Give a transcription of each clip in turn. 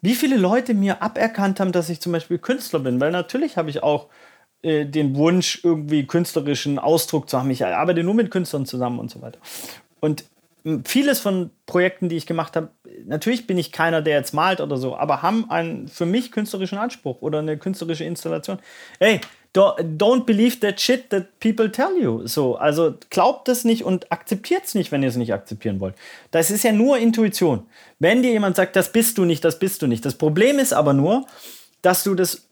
wie viele Leute mir aberkannt haben, dass ich zum Beispiel Künstler bin. Weil natürlich habe ich auch äh, den Wunsch, irgendwie künstlerischen Ausdruck zu haben. Ich arbeite nur mit Künstlern zusammen und so weiter. Und vieles von Projekten, die ich gemacht habe, natürlich bin ich keiner, der jetzt malt oder so, aber haben einen für mich künstlerischen Anspruch oder eine künstlerische Installation. Hey, don't believe that shit that people tell you. So, also glaubt es nicht und akzeptiert es nicht, wenn ihr es nicht akzeptieren wollt. Das ist ja nur Intuition. Wenn dir jemand sagt, das bist du nicht, das bist du nicht. Das Problem ist aber nur, dass du das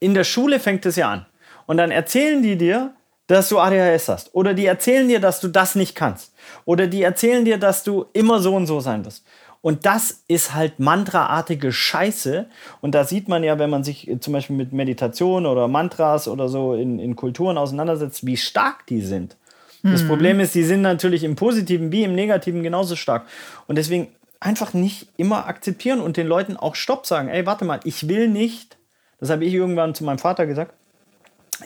in der Schule fängt es ja an. Und dann erzählen die dir, dass du ADHS hast. Oder die erzählen dir, dass du das nicht kannst. Oder die erzählen dir, dass du immer so und so sein wirst. Und das ist halt mantraartige Scheiße. Und da sieht man ja, wenn man sich zum Beispiel mit Meditation oder Mantras oder so in, in Kulturen auseinandersetzt, wie stark die sind. Mhm. Das Problem ist, die sind natürlich im Positiven wie im Negativen genauso stark. Und deswegen einfach nicht immer akzeptieren und den Leuten auch Stopp sagen. Ey, warte mal, ich will nicht, das habe ich irgendwann zu meinem Vater gesagt,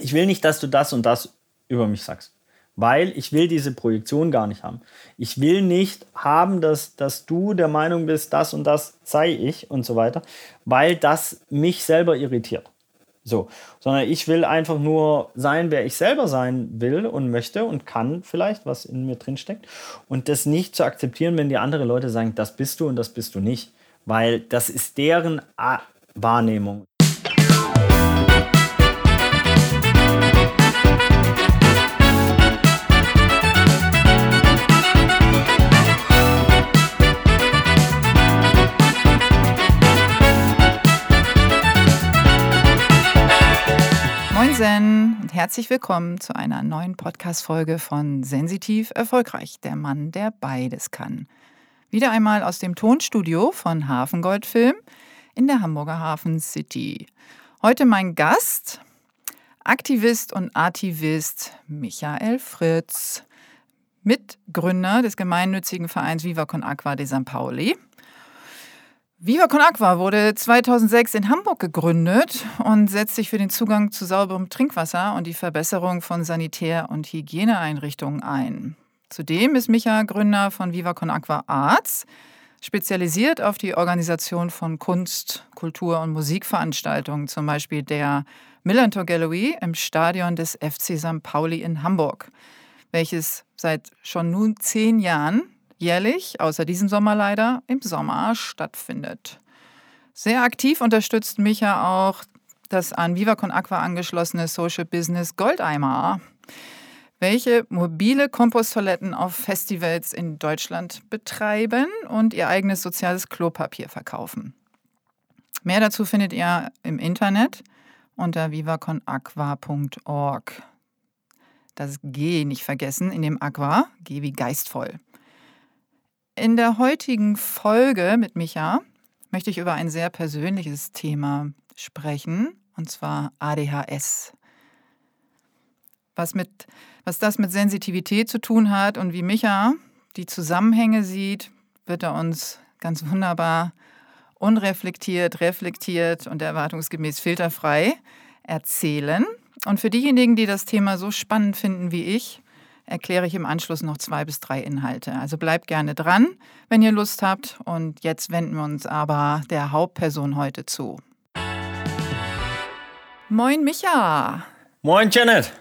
ich will nicht, dass du das und das über mich sagst. Weil ich will diese Projektion gar nicht haben. Ich will nicht haben, dass, dass du der Meinung bist, das und das sei ich und so weiter, weil das mich selber irritiert. So, sondern ich will einfach nur sein, wer ich selber sein will und möchte und kann vielleicht, was in mir drin steckt. Und das nicht zu akzeptieren, wenn die anderen Leute sagen, das bist du und das bist du nicht. Weil das ist deren Wahrnehmung. Moinsen und herzlich willkommen zu einer neuen Podcast-Folge von Sensitiv Erfolgreich, der Mann, der beides kann. Wieder einmal aus dem Tonstudio von Hafengoldfilm in der Hamburger Hafen City. Heute mein Gast, Aktivist und Artivist Michael Fritz, Mitgründer des gemeinnützigen Vereins Viva Con Aqua de San Pauli Viva Con Aqua wurde 2006 in Hamburg gegründet und setzt sich für den Zugang zu sauberem Trinkwasser und die Verbesserung von Sanitär- und Hygieneeinrichtungen ein. Zudem ist Micha Gründer von Viva Con Aqua Arts, spezialisiert auf die Organisation von Kunst, Kultur und Musikveranstaltungen, zum Beispiel der Millantor Gallery im Stadion des FC St. Pauli in Hamburg, welches seit schon nun zehn Jahren jährlich, außer diesem Sommer leider, im Sommer stattfindet. Sehr aktiv unterstützt Micha auch das an Viva Aqua angeschlossene Social Business Goldeimer, welche mobile Komposttoiletten auf Festivals in Deutschland betreiben und ihr eigenes soziales Klopapier verkaufen. Mehr dazu findet ihr im Internet unter vivaconaqua.org. Das G nicht vergessen in dem Aqua, G wie geistvoll. In der heutigen Folge mit Micha möchte ich über ein sehr persönliches Thema sprechen, und zwar ADHS. Was, mit, was das mit Sensitivität zu tun hat und wie Micha die Zusammenhänge sieht, wird er uns ganz wunderbar unreflektiert, reflektiert und erwartungsgemäß filterfrei erzählen. Und für diejenigen, die das Thema so spannend finden wie ich, erkläre ich im Anschluss noch zwei bis drei Inhalte. Also bleibt gerne dran, wenn ihr Lust habt. Und jetzt wenden wir uns aber der Hauptperson heute zu. Moin Micha. Moin Janet.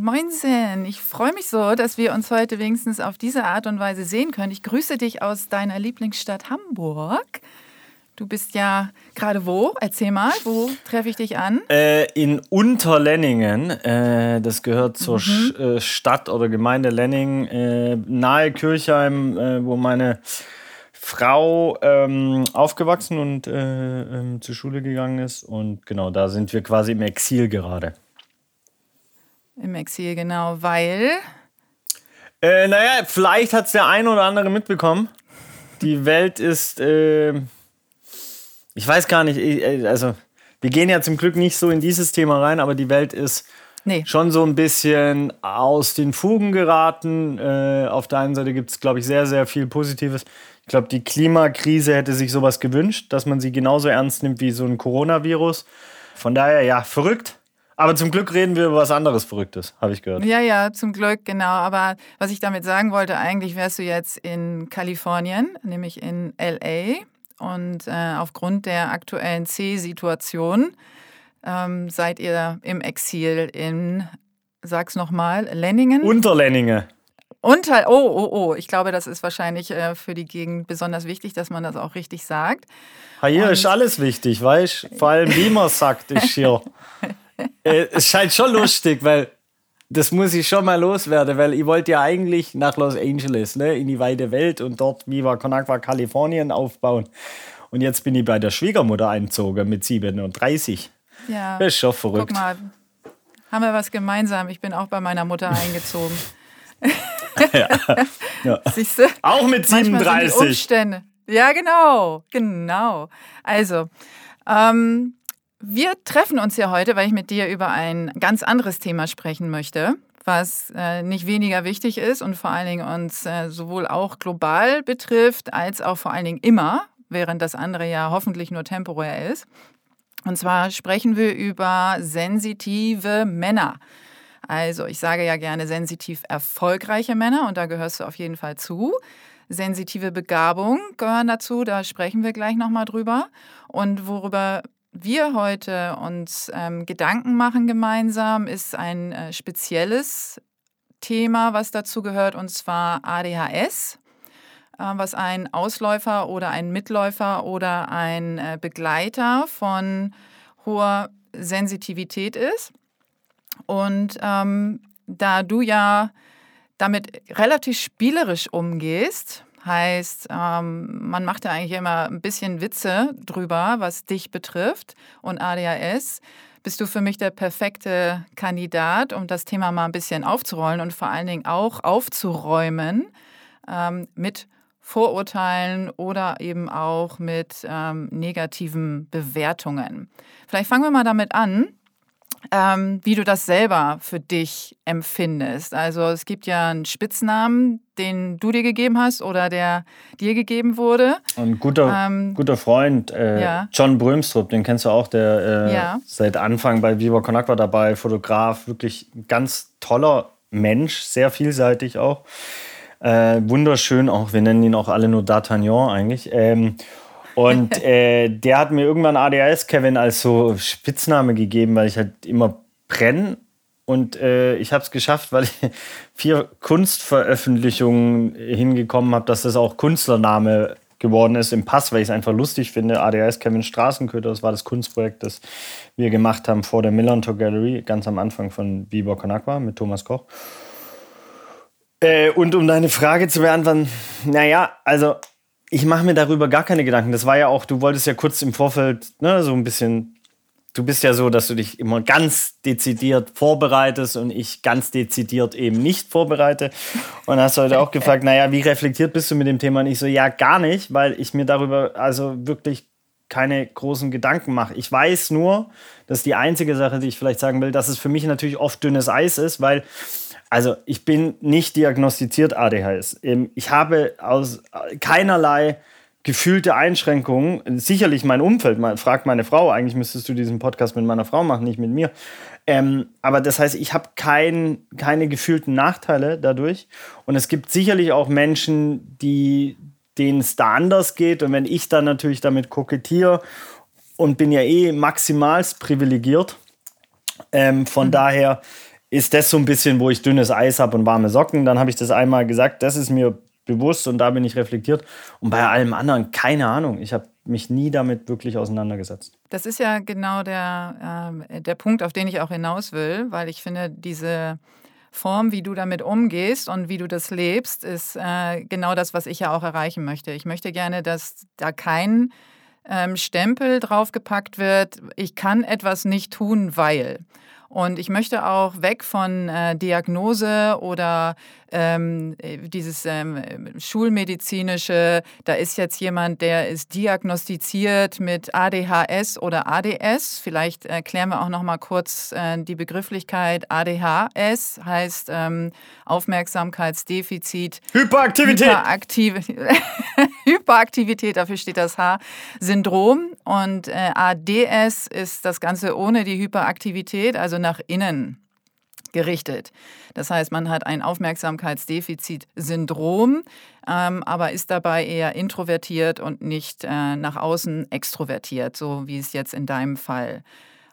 Moinsen, ich freue mich so, dass wir uns heute wenigstens auf diese Art und Weise sehen können. Ich grüße dich aus deiner Lieblingsstadt Hamburg. Du bist ja gerade wo? Erzähl mal, wo treffe ich dich an? Äh, in Unterlenningen. Äh, das gehört zur mhm. Äh, Stadt oder Gemeinde Lenning, äh, nahe Kirchheim, äh, wo meine Frau ähm, aufgewachsen und äh, ähm, zur Schule gegangen ist. Und genau, da sind wir quasi im Exil gerade. Im Exil, genau, weil. naja, vielleicht hat es der eine oder andere mitbekommen. Die Welt ist ich weiß gar nicht, äh, also wir gehen ja zum Glück nicht so in dieses Thema rein, aber die Welt ist nee. schon so ein bisschen aus den Fugen geraten. Äh, auf der einen Seite gibt es, glaube ich, sehr, sehr viel Positives. Ich glaube, die Klimakrise hätte sich sowas gewünscht, dass man sie genauso ernst nimmt wie so ein Coronavirus. Von daher, ja, verrückt. Aber zum Glück reden wir über was anderes Verrücktes, habe ich gehört. Ja, ja, zum Glück, genau. Aber was ich damit sagen wollte, eigentlich wärst du jetzt in Kalifornien, nämlich in LA und äh, aufgrund der aktuellen C-Situation ähm, seid ihr im Exil in, sag's nochmal, Lenningen? Unterlenninge. Unter, oh, oh, oh, ich glaube, das ist wahrscheinlich äh, für die Gegend besonders wichtig, dass man das auch richtig sagt. Hier und ist alles wichtig, weißt Vor allem, wie man sagt, ist hier. äh, es scheint schon lustig, weil das muss ich schon mal loswerden, weil ich wollte ja eigentlich nach Los Angeles, ne, in die weite Welt und dort Viva Con Agua Kalifornien aufbauen. Und jetzt bin ich bei der Schwiegermutter einzogen mit 37. Ja. Das ist schon verrückt. Guck mal, haben wir was gemeinsam. Ich bin auch bei meiner Mutter eingezogen. ja. ja. Siehst du? Auch mit 37. Umstände. Ja, genau, genau. Also, ähm, wir treffen uns hier heute, weil ich mit dir über ein ganz anderes Thema sprechen möchte, was äh, nicht weniger wichtig ist und vor allen Dingen uns äh, sowohl auch global betrifft, als auch vor allen Dingen immer, während das andere ja hoffentlich nur temporär ist. Und zwar sprechen wir über sensitive Männer. Also ich sage ja gerne sensitiv erfolgreiche Männer und da gehörst du auf jeden Fall zu. Sensitive Begabung gehören dazu, da sprechen wir gleich nochmal drüber. Und worüber wir heute uns ähm, Gedanken machen gemeinsam, ist ein äh, spezielles Thema, was dazu gehört, und zwar ADHS, äh, was ein Ausläufer oder ein Mitläufer oder ein äh, Begleiter von hoher Sensitivität ist. Und ähm, da du ja damit relativ spielerisch umgehst, heißt, ähm, man macht ja eigentlich immer ein bisschen Witze drüber, was dich betrifft und ADHS, bist du für mich der perfekte Kandidat, um das Thema mal ein bisschen aufzurollen und vor allen Dingen auch aufzuräumen ähm, mit Vorurteilen oder eben auch mit ähm, negativen Bewertungen. Vielleicht fangen wir mal damit an ähm, wie du das selber für dich empfindest. Also es gibt ja einen Spitznamen, den du dir gegeben hast oder der dir gegeben wurde. Ein guter, ähm, guter Freund, äh, ja. John Brömstrup, den kennst du auch, der äh, ja. seit Anfang bei Viva Con Agua dabei, Fotograf, wirklich ganz toller Mensch, sehr vielseitig auch. Äh, wunderschön auch, wir nennen ihn auch alle nur D'Artagnan eigentlich. Ähm, und äh, der hat mir irgendwann ADHS Kevin als so Spitzname gegeben, weil ich halt immer brenne. Und äh, ich habe es geschafft, weil ich vier Kunstveröffentlichungen hingekommen habe, dass das auch Künstlername geworden ist im Pass, weil ich es einfach lustig finde. ADHS Kevin Straßenköter, das war das Kunstprojekt, das wir gemacht haben vor der Millantor Gallery, ganz am Anfang von Con Aqua mit Thomas Koch. Äh, und um deine Frage zu beantworten, naja, also ich mache mir darüber gar keine Gedanken. Das war ja auch, du wolltest ja kurz im Vorfeld ne, so ein bisschen. Du bist ja so, dass du dich immer ganz dezidiert vorbereitest und ich ganz dezidiert eben nicht vorbereite. Und hast heute auch gefragt, naja, wie reflektiert bist du mit dem Thema? Und ich so, ja, gar nicht, weil ich mir darüber also wirklich keine großen Gedanken mache. Ich weiß nur, dass die einzige Sache, die ich vielleicht sagen will, dass es für mich natürlich oft dünnes Eis ist, weil also ich bin nicht diagnostiziert ADHS. Ähm, ich habe aus keinerlei gefühlte Einschränkungen, sicherlich mein Umfeld, fragt meine Frau, eigentlich müsstest du diesen Podcast mit meiner Frau machen, nicht mit mir. Ähm, aber das heißt, ich habe kein, keine gefühlten Nachteile dadurch. Und es gibt sicherlich auch Menschen, die, denen es da anders geht. Und wenn ich dann natürlich damit kokettiere und bin ja eh maximalst privilegiert, ähm, von mhm. daher ist das so ein bisschen, wo ich dünnes Eis habe und warme Socken. Dann habe ich das einmal gesagt, das ist mir bewusst und da bin ich reflektiert. Und bei allem anderen, keine Ahnung. Ich habe mich nie damit wirklich auseinandergesetzt. Das ist ja genau der, äh, der Punkt, auf den ich auch hinaus will, weil ich finde, diese Form, wie du damit umgehst und wie du das lebst, ist äh, genau das, was ich ja auch erreichen möchte. Ich möchte gerne, dass da kein ähm, Stempel draufgepackt wird, ich kann etwas nicht tun, weil. Und ich möchte auch weg von äh, Diagnose oder ähm, äh, dieses ähm, schulmedizinische, da ist jetzt jemand, der ist diagnostiziert mit ADHS oder ADS. Vielleicht erklären wir auch noch mal kurz äh, die Begrifflichkeit. ADHS heißt ähm, Aufmerksamkeitsdefizit. Hyperaktivität. Hyperaktive, Hyperaktivität, dafür steht das H. Syndrom. Und äh, ADS ist das Ganze ohne die Hyperaktivität, also nach innen gerichtet. Das heißt, man hat ein Aufmerksamkeitsdefizit-Syndrom, ähm, aber ist dabei eher introvertiert und nicht äh, nach außen extrovertiert, so wie es jetzt in deinem Fall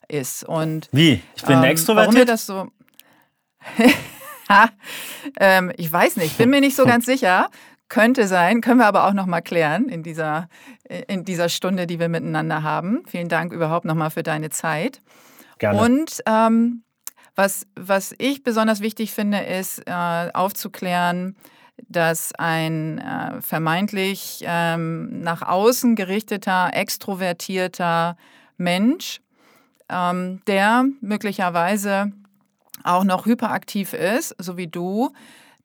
ist. Und, wie? Ich bin ähm, extrovertiert? Warum wir das so... ähm, ich weiß nicht, bin mir nicht so ganz sicher. Könnte sein, können wir aber auch noch mal klären in dieser, in dieser Stunde, die wir miteinander haben. Vielen Dank überhaupt noch mal für deine Zeit. Gerne. Und ähm, was, was ich besonders wichtig finde, ist äh, aufzuklären, dass ein äh, vermeintlich ähm, nach außen gerichteter, extrovertierter Mensch, ähm, der möglicherweise auch noch hyperaktiv ist, so wie du,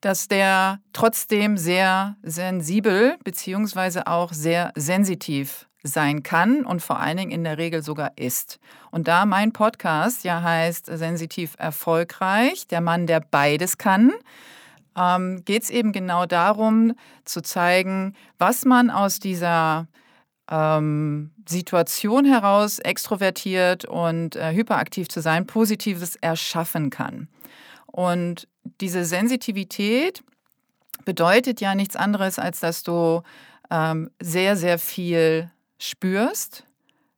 dass der trotzdem sehr sensibel beziehungsweise auch sehr sensitiv sein kann und vor allen Dingen in der Regel sogar ist. Und da mein Podcast ja heißt Sensitiv erfolgreich, der Mann, der beides kann, ähm, geht es eben genau darum zu zeigen, was man aus dieser ähm, Situation heraus extrovertiert und äh, hyperaktiv zu sein, Positives erschaffen kann. Und diese Sensitivität bedeutet ja nichts anderes, als dass du ähm, sehr, sehr viel spürst,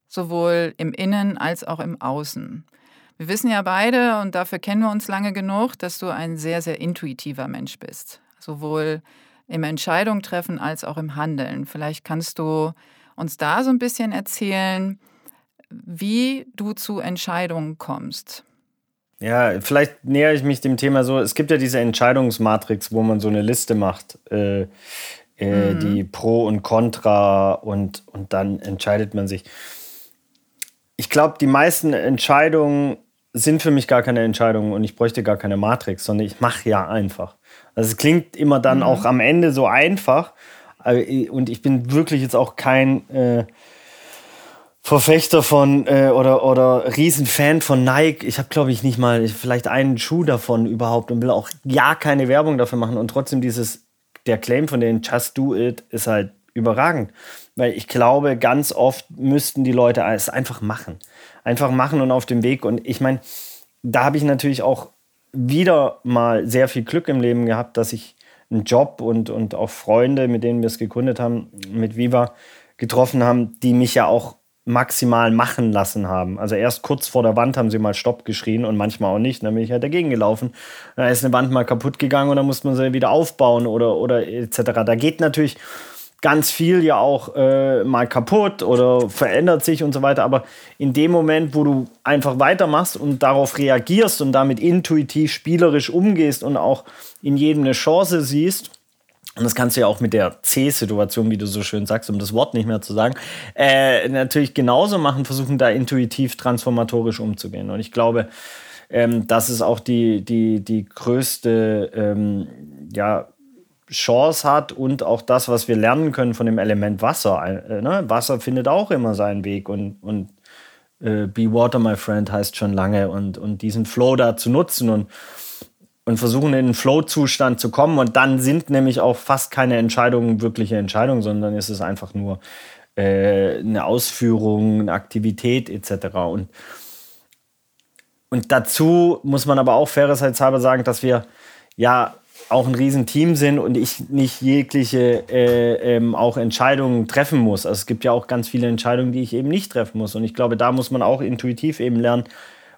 sowohl im Innen als auch im Außen. Wir wissen ja beide, und dafür kennen wir uns lange genug, dass du ein sehr, sehr intuitiver Mensch bist, sowohl im Entscheidung treffen als auch im Handeln. Vielleicht kannst du uns da so ein bisschen erzählen, wie du zu Entscheidungen kommst. Ja, vielleicht nähere ich mich dem Thema so. Es gibt ja diese Entscheidungsmatrix, wo man so eine Liste macht. Äh, äh, mhm. die Pro und Contra und, und dann entscheidet man sich. Ich glaube, die meisten Entscheidungen sind für mich gar keine Entscheidungen und ich bräuchte gar keine Matrix, sondern ich mache ja einfach. Also es klingt immer dann mhm. auch am Ende so einfach und ich bin wirklich jetzt auch kein äh, Verfechter von äh, oder, oder Riesenfan von Nike. Ich habe, glaube ich, nicht mal vielleicht einen Schuh davon überhaupt und will auch ja keine Werbung dafür machen und trotzdem dieses der Claim von den Just Do It ist halt überragend. Weil ich glaube, ganz oft müssten die Leute es einfach machen. Einfach machen und auf dem Weg. Und ich meine, da habe ich natürlich auch wieder mal sehr viel Glück im Leben gehabt, dass ich einen Job und, und auch Freunde, mit denen wir es gegründet haben, mit Viva getroffen haben, die mich ja auch maximal machen lassen haben. Also erst kurz vor der Wand haben sie mal Stopp geschrien und manchmal auch nicht. Dann bin ich halt dagegen gelaufen. Da ist eine Wand mal kaputt gegangen und dann muss man sie wieder aufbauen oder, oder etc. Da geht natürlich ganz viel ja auch äh, mal kaputt oder verändert sich und so weiter. Aber in dem Moment, wo du einfach weitermachst und darauf reagierst und damit intuitiv spielerisch umgehst und auch in jedem eine Chance siehst, und das kannst du ja auch mit der C-Situation, wie du so schön sagst, um das Wort nicht mehr zu sagen, äh, natürlich genauso machen, versuchen da intuitiv transformatorisch umzugehen. Und ich glaube, ähm, das ist auch die, die, die größte ähm, ja, Chance hat und auch das, was wir lernen können von dem Element Wasser. Äh, ne? Wasser findet auch immer seinen Weg und, und äh, Be Water, my friend heißt schon lange und, und diesen Flow da zu nutzen und und versuchen in den Flow-Zustand zu kommen. Und dann sind nämlich auch fast keine Entscheidungen wirkliche Entscheidungen, sondern ist es einfach nur äh, eine Ausführung, eine Aktivität etc. Und, und dazu muss man aber auch fairerseitshalber sagen, dass wir ja auch ein Riesenteam sind und ich nicht jegliche äh, ähm, auch Entscheidungen treffen muss. Also es gibt ja auch ganz viele Entscheidungen, die ich eben nicht treffen muss. Und ich glaube, da muss man auch intuitiv eben lernen,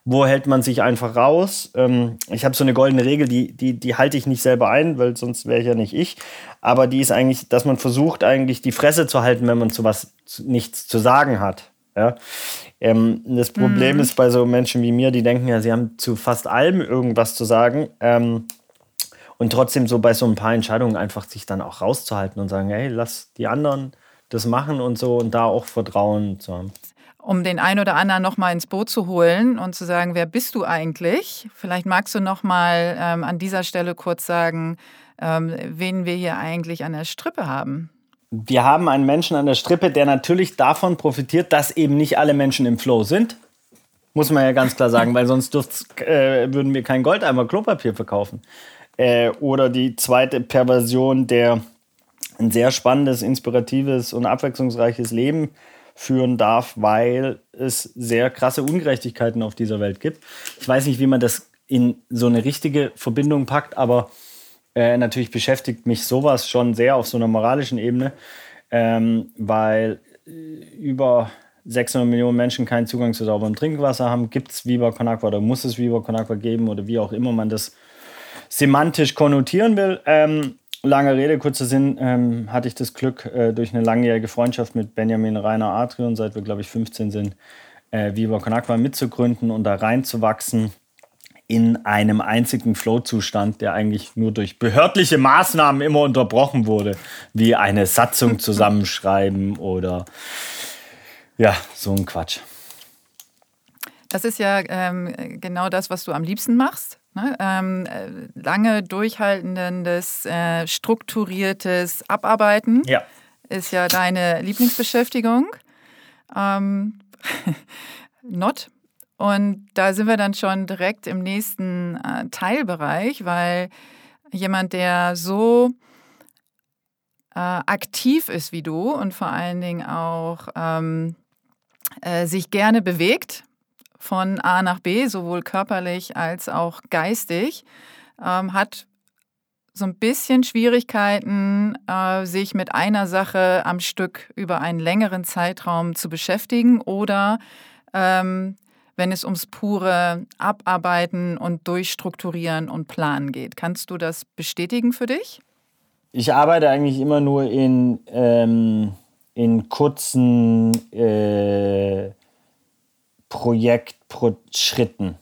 wo hält man sich einfach raus? Ähm, ich habe so eine goldene Regel, die, die, die halte ich nicht selber ein, weil sonst wäre ich ja nicht ich. Aber die ist eigentlich, dass man versucht, eigentlich die Fresse zu halten, wenn man zu was nichts zu sagen hat. Ja? Ähm, das Problem mhm. ist bei so Menschen wie mir, die denken ja, sie haben zu fast allem irgendwas zu sagen. Ähm, und trotzdem so bei so ein paar Entscheidungen einfach sich dann auch rauszuhalten und sagen, hey, lass die anderen das machen und so und da auch Vertrauen zu haben um den einen oder anderen noch mal ins Boot zu holen und zu sagen, wer bist du eigentlich? Vielleicht magst du noch mal ähm, an dieser Stelle kurz sagen, ähm, wen wir hier eigentlich an der Strippe haben. Wir haben einen Menschen an der Strippe, der natürlich davon profitiert, dass eben nicht alle Menschen im Flow sind. Muss man ja ganz klar sagen, weil sonst äh, würden wir kein Goldeimer Klopapier verkaufen. Äh, oder die zweite Perversion, der ein sehr spannendes, inspiratives und abwechslungsreiches Leben führen darf, weil es sehr krasse Ungerechtigkeiten auf dieser Welt gibt. Ich weiß nicht, wie man das in so eine richtige Verbindung packt, aber äh, natürlich beschäftigt mich sowas schon sehr auf so einer moralischen Ebene, ähm, weil äh, über 600 Millionen Menschen keinen Zugang zu sauberem Trinkwasser haben. Gibt es Viva Con Agua oder muss es Viva Con Agua geben oder wie auch immer man das semantisch konnotieren will. Ähm, lange Rede, kurzer Sinn, ähm, hatte ich das Glück, äh, durch eine langjährige Freundschaft mit Benjamin Rainer Adrian, seit wir, glaube ich, 15 sind, äh, Viva Con Agua mitzugründen und da reinzuwachsen in einem einzigen Flow-Zustand, der eigentlich nur durch behördliche Maßnahmen immer unterbrochen wurde, wie eine Satzung zusammenschreiben oder ja, so ein Quatsch. Das ist ja ähm, genau das, was du am liebsten machst. Ne? Ähm, äh, lange durchhaltendes, äh, strukturiertes Abarbeiten ja. ist ja deine Lieblingsbeschäftigung. Ähm, not. Und da sind wir dann schon direkt im nächsten äh, Teilbereich, weil jemand, der so äh, aktiv ist wie du und vor allen Dingen auch ähm, äh, sich gerne bewegt von A nach B, sowohl körperlich als auch geistig, ähm, hat so ein bisschen Schwierigkeiten, äh, sich mit einer Sache am Stück über einen längeren Zeitraum zu beschäftigen oder ähm, wenn es ums pure Abarbeiten und Durchstrukturieren und Planen geht. Kannst du das bestätigen für dich? Ich arbeite eigentlich immer nur in, ähm, in kurzen äh, Projektschritten.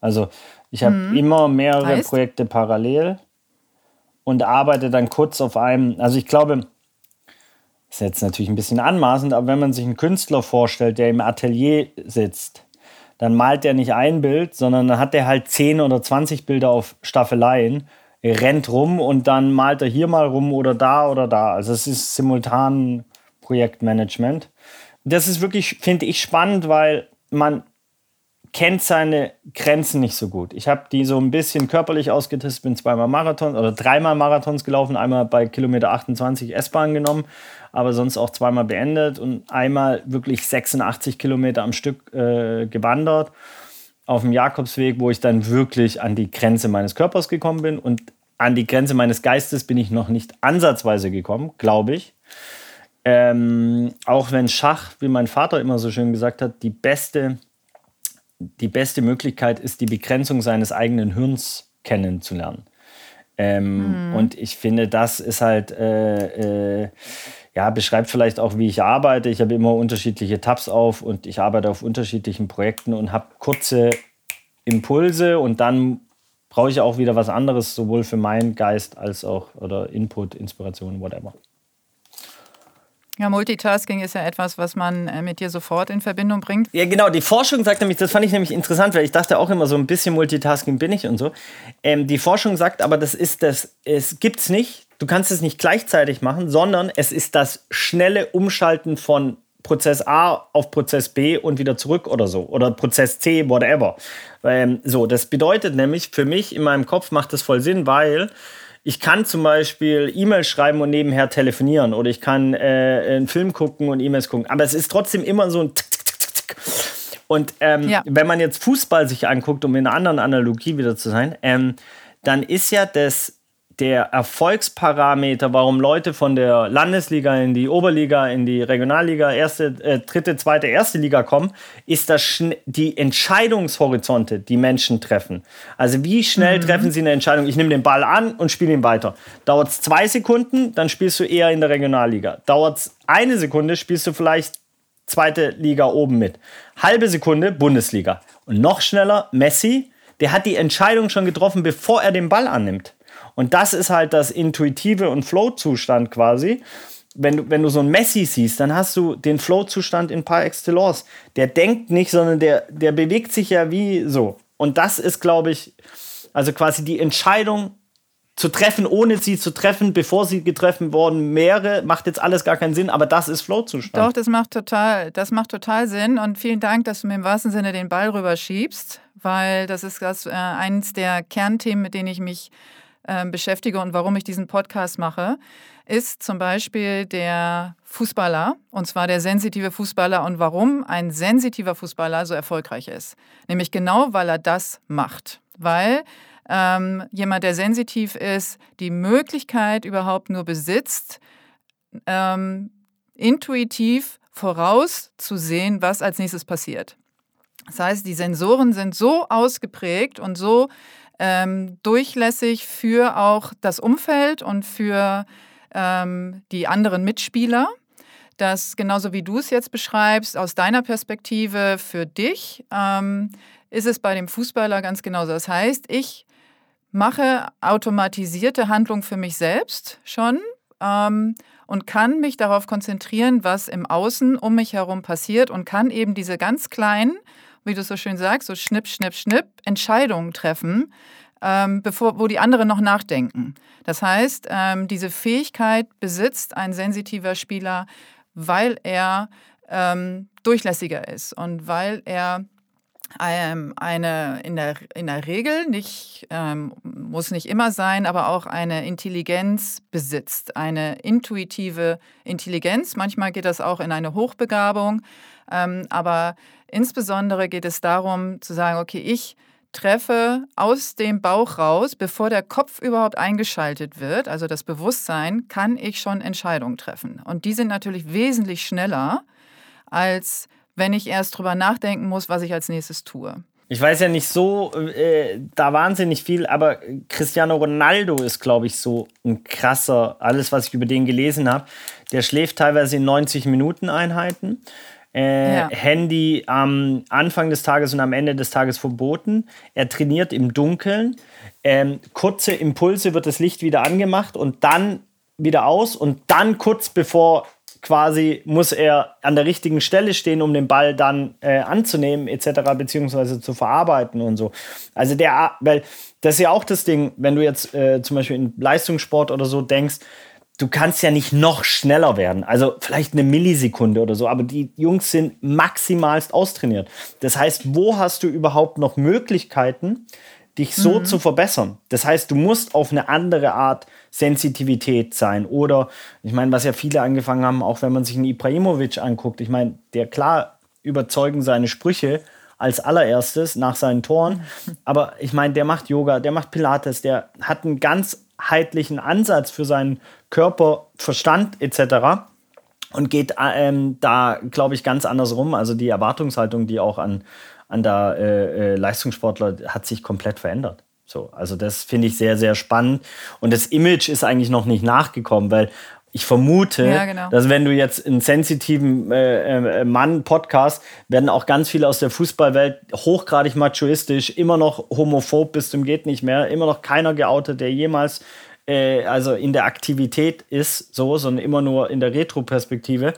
Also ich habe mhm. immer mehrere heißt? Projekte parallel und arbeite dann kurz auf einem. Also ich glaube, das ist jetzt natürlich ein bisschen anmaßend, aber wenn man sich einen Künstler vorstellt, der im Atelier sitzt, dann malt er nicht ein Bild, sondern dann hat er halt 10 oder 20 Bilder auf Staffeleien, er rennt rum und dann malt er hier mal rum oder da oder da. Also es ist simultan Projektmanagement. Das ist wirklich, finde ich, spannend, weil man kennt seine Grenzen nicht so gut. Ich habe die so ein bisschen körperlich ausgetestet, bin zweimal Marathon oder dreimal Marathons gelaufen, einmal bei Kilometer 28 S-Bahn genommen, aber sonst auch zweimal beendet und einmal wirklich 86 Kilometer am Stück äh, gewandert auf dem Jakobsweg, wo ich dann wirklich an die Grenze meines Körpers gekommen bin und an die Grenze meines Geistes bin ich noch nicht ansatzweise gekommen, glaube ich. Ähm, auch wenn Schach, wie mein Vater immer so schön gesagt hat, die beste die beste Möglichkeit ist, die Begrenzung seines eigenen Hirns kennenzulernen. Ähm, mhm. Und ich finde, das ist halt, äh, äh, ja, beschreibt vielleicht auch, wie ich arbeite. Ich habe immer unterschiedliche Tabs auf und ich arbeite auf unterschiedlichen Projekten und habe kurze Impulse und dann brauche ich auch wieder was anderes, sowohl für meinen Geist als auch oder Input, Inspiration, whatever. Ja, Multitasking ist ja etwas, was man äh, mit dir sofort in Verbindung bringt. Ja, genau. Die Forschung sagt nämlich, das fand ich nämlich interessant, weil ich dachte auch immer so ein bisschen Multitasking bin ich und so. Ähm, die Forschung sagt aber, das ist das, es gibt's nicht. Du kannst es nicht gleichzeitig machen, sondern es ist das schnelle Umschalten von Prozess A auf Prozess B und wieder zurück oder so. Oder Prozess C, whatever. Ähm, so, das bedeutet nämlich, für mich in meinem Kopf macht das voll Sinn, weil ich kann zum Beispiel E-Mails schreiben und nebenher telefonieren oder ich kann äh, einen Film gucken und E-Mails gucken. Aber es ist trotzdem immer so ein Tick, Tick, Tick, Tick. Und ähm, ja. wenn man jetzt Fußball sich anguckt, um in einer anderen Analogie wieder zu sein, ähm, dann ist ja das der Erfolgsparameter, warum Leute von der Landesliga in die Oberliga, in die Regionalliga, erste, äh, dritte, zweite, erste Liga kommen, ist das die Entscheidungshorizonte, die Menschen treffen. Also wie schnell mhm. treffen sie eine Entscheidung? Ich nehme den Ball an und spiele ihn weiter. Dauert es zwei Sekunden, dann spielst du eher in der Regionalliga. Dauert es eine Sekunde, spielst du vielleicht zweite Liga oben mit. Halbe Sekunde Bundesliga. Und noch schneller Messi, der hat die Entscheidung schon getroffen, bevor er den Ball annimmt. Und das ist halt das intuitive und Flow-Zustand quasi. Wenn du, wenn du so ein Messi siehst, dann hast du den Flow-Zustand in par excellence. Der denkt nicht, sondern der, der bewegt sich ja wie so. Und das ist, glaube ich, also quasi die Entscheidung zu treffen, ohne sie zu treffen, bevor sie getroffen worden wäre, macht jetzt alles gar keinen Sinn, aber das ist Flow-Zustand. Doch, das macht total, das macht total Sinn und vielen Dank, dass du mir im wahrsten Sinne den Ball rüberschiebst, weil das ist das, äh, eines der Kernthemen, mit denen ich mich äh, beschäftige und warum ich diesen Podcast mache, ist zum Beispiel der Fußballer, und zwar der sensitive Fußballer und warum ein sensitiver Fußballer so erfolgreich ist. Nämlich genau, weil er das macht. weil ähm, jemand, der sensitiv ist, die Möglichkeit überhaupt nur besitzt, ähm, intuitiv vorauszusehen, was als nächstes passiert. Das heißt, die Sensoren sind so ausgeprägt und so ähm, durchlässig für auch das Umfeld und für ähm, die anderen Mitspieler, dass genauso wie du es jetzt beschreibst, aus deiner Perspektive für dich, ähm, ist es bei dem Fußballer ganz genauso. Das heißt, ich mache automatisierte Handlung für mich selbst schon ähm, und kann mich darauf konzentrieren, was im Außen um mich herum passiert und kann eben diese ganz kleinen, wie du so schön sagst, so schnipp, schnipp, schnipp, Entscheidungen treffen, ähm, bevor, wo die anderen noch nachdenken. Das heißt, ähm, diese Fähigkeit besitzt ein sensitiver Spieler, weil er ähm, durchlässiger ist und weil er eine in der, in der Regel nicht, ähm, muss nicht immer sein, aber auch eine Intelligenz besitzt, eine intuitive Intelligenz. Manchmal geht das auch in eine Hochbegabung, ähm, aber insbesondere geht es darum zu sagen, okay, ich treffe aus dem Bauch raus, bevor der Kopf überhaupt eingeschaltet wird, also das Bewusstsein, kann ich schon Entscheidungen treffen. Und die sind natürlich wesentlich schneller als wenn ich erst drüber nachdenken muss, was ich als nächstes tue. Ich weiß ja nicht so äh, da wahnsinnig viel, aber Cristiano Ronaldo ist, glaube ich, so ein krasser, alles, was ich über den gelesen habe. Der schläft teilweise in 90 Minuten Einheiten. Äh, ja. Handy am Anfang des Tages und am Ende des Tages verboten. Er trainiert im Dunkeln. Ähm, kurze Impulse wird das Licht wieder angemacht und dann wieder aus und dann kurz bevor quasi muss er an der richtigen Stelle stehen, um den Ball dann äh, anzunehmen etc. beziehungsweise zu verarbeiten und so. Also der, weil das ist ja auch das Ding, wenn du jetzt äh, zum Beispiel in Leistungssport oder so denkst, du kannst ja nicht noch schneller werden. Also vielleicht eine Millisekunde oder so, aber die Jungs sind maximalst austrainiert. Das heißt, wo hast du überhaupt noch Möglichkeiten, dich so mhm. zu verbessern. Das heißt, du musst auf eine andere Art Sensitivität sein. Oder, ich meine, was ja viele angefangen haben, auch wenn man sich einen Ibrahimovic anguckt, ich meine, der klar überzeugen seine Sprüche als allererstes nach seinen Toren. Aber ich meine, der macht Yoga, der macht Pilates, der hat einen ganzheitlichen Ansatz für seinen Körper, Verstand etc. Und geht ähm, da, glaube ich, ganz anders rum. Also die Erwartungshaltung, die auch an an der äh, äh, Leistungssportler hat sich komplett verändert. So, also das finde ich sehr, sehr spannend. Und das Image ist eigentlich noch nicht nachgekommen, weil ich vermute, ja, genau. dass wenn du jetzt einen sensitiven äh, äh, Mann-Podcast, werden auch ganz viele aus der Fußballwelt hochgradig machoistisch, immer noch homophob bis zum geht nicht mehr, immer noch keiner geoutet, der jemals äh, also in der Aktivität ist, so, sondern immer nur in der Retro-Perspektive,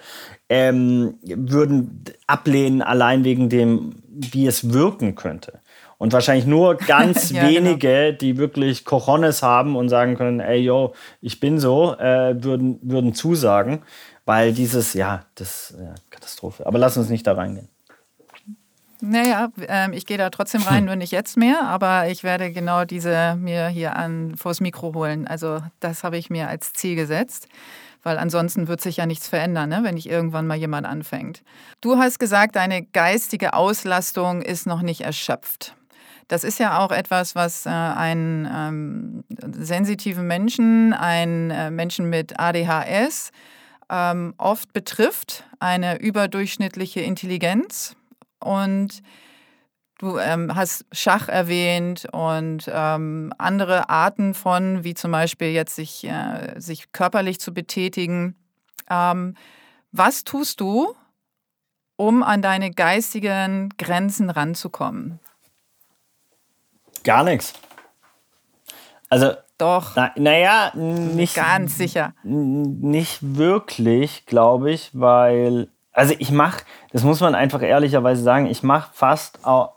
ähm, würden ablehnen allein wegen dem wie es wirken könnte. Und wahrscheinlich nur ganz ja, genau. wenige, genau. die wirklich Cojones haben und sagen können, ey, yo, ich bin so, äh, würden, würden zusagen, weil dieses, ja, das ist ja, Katastrophe. Aber lass uns nicht da reingehen. Naja, äh, ich gehe da trotzdem rein, nur nicht jetzt mehr, aber ich werde genau diese mir hier an vors Mikro holen. Also das habe ich mir als Ziel gesetzt weil ansonsten wird sich ja nichts verändern, ne, wenn nicht irgendwann mal jemand anfängt. Du hast gesagt, deine geistige Auslastung ist noch nicht erschöpft. Das ist ja auch etwas, was äh, einen ähm, sensitiven Menschen, einen äh, Menschen mit ADHS ähm, oft betrifft, eine überdurchschnittliche Intelligenz. Und Du ähm, hast Schach erwähnt und ähm, andere Arten von, wie zum Beispiel jetzt sich, äh, sich körperlich zu betätigen. Ähm, was tust du, um an deine geistigen Grenzen ranzukommen? Gar nichts. Also. Doch. Naja, na nicht. Ganz sicher. Nicht wirklich, glaube ich, weil. Also ich mache, das muss man einfach ehrlicherweise sagen, ich mache fast auch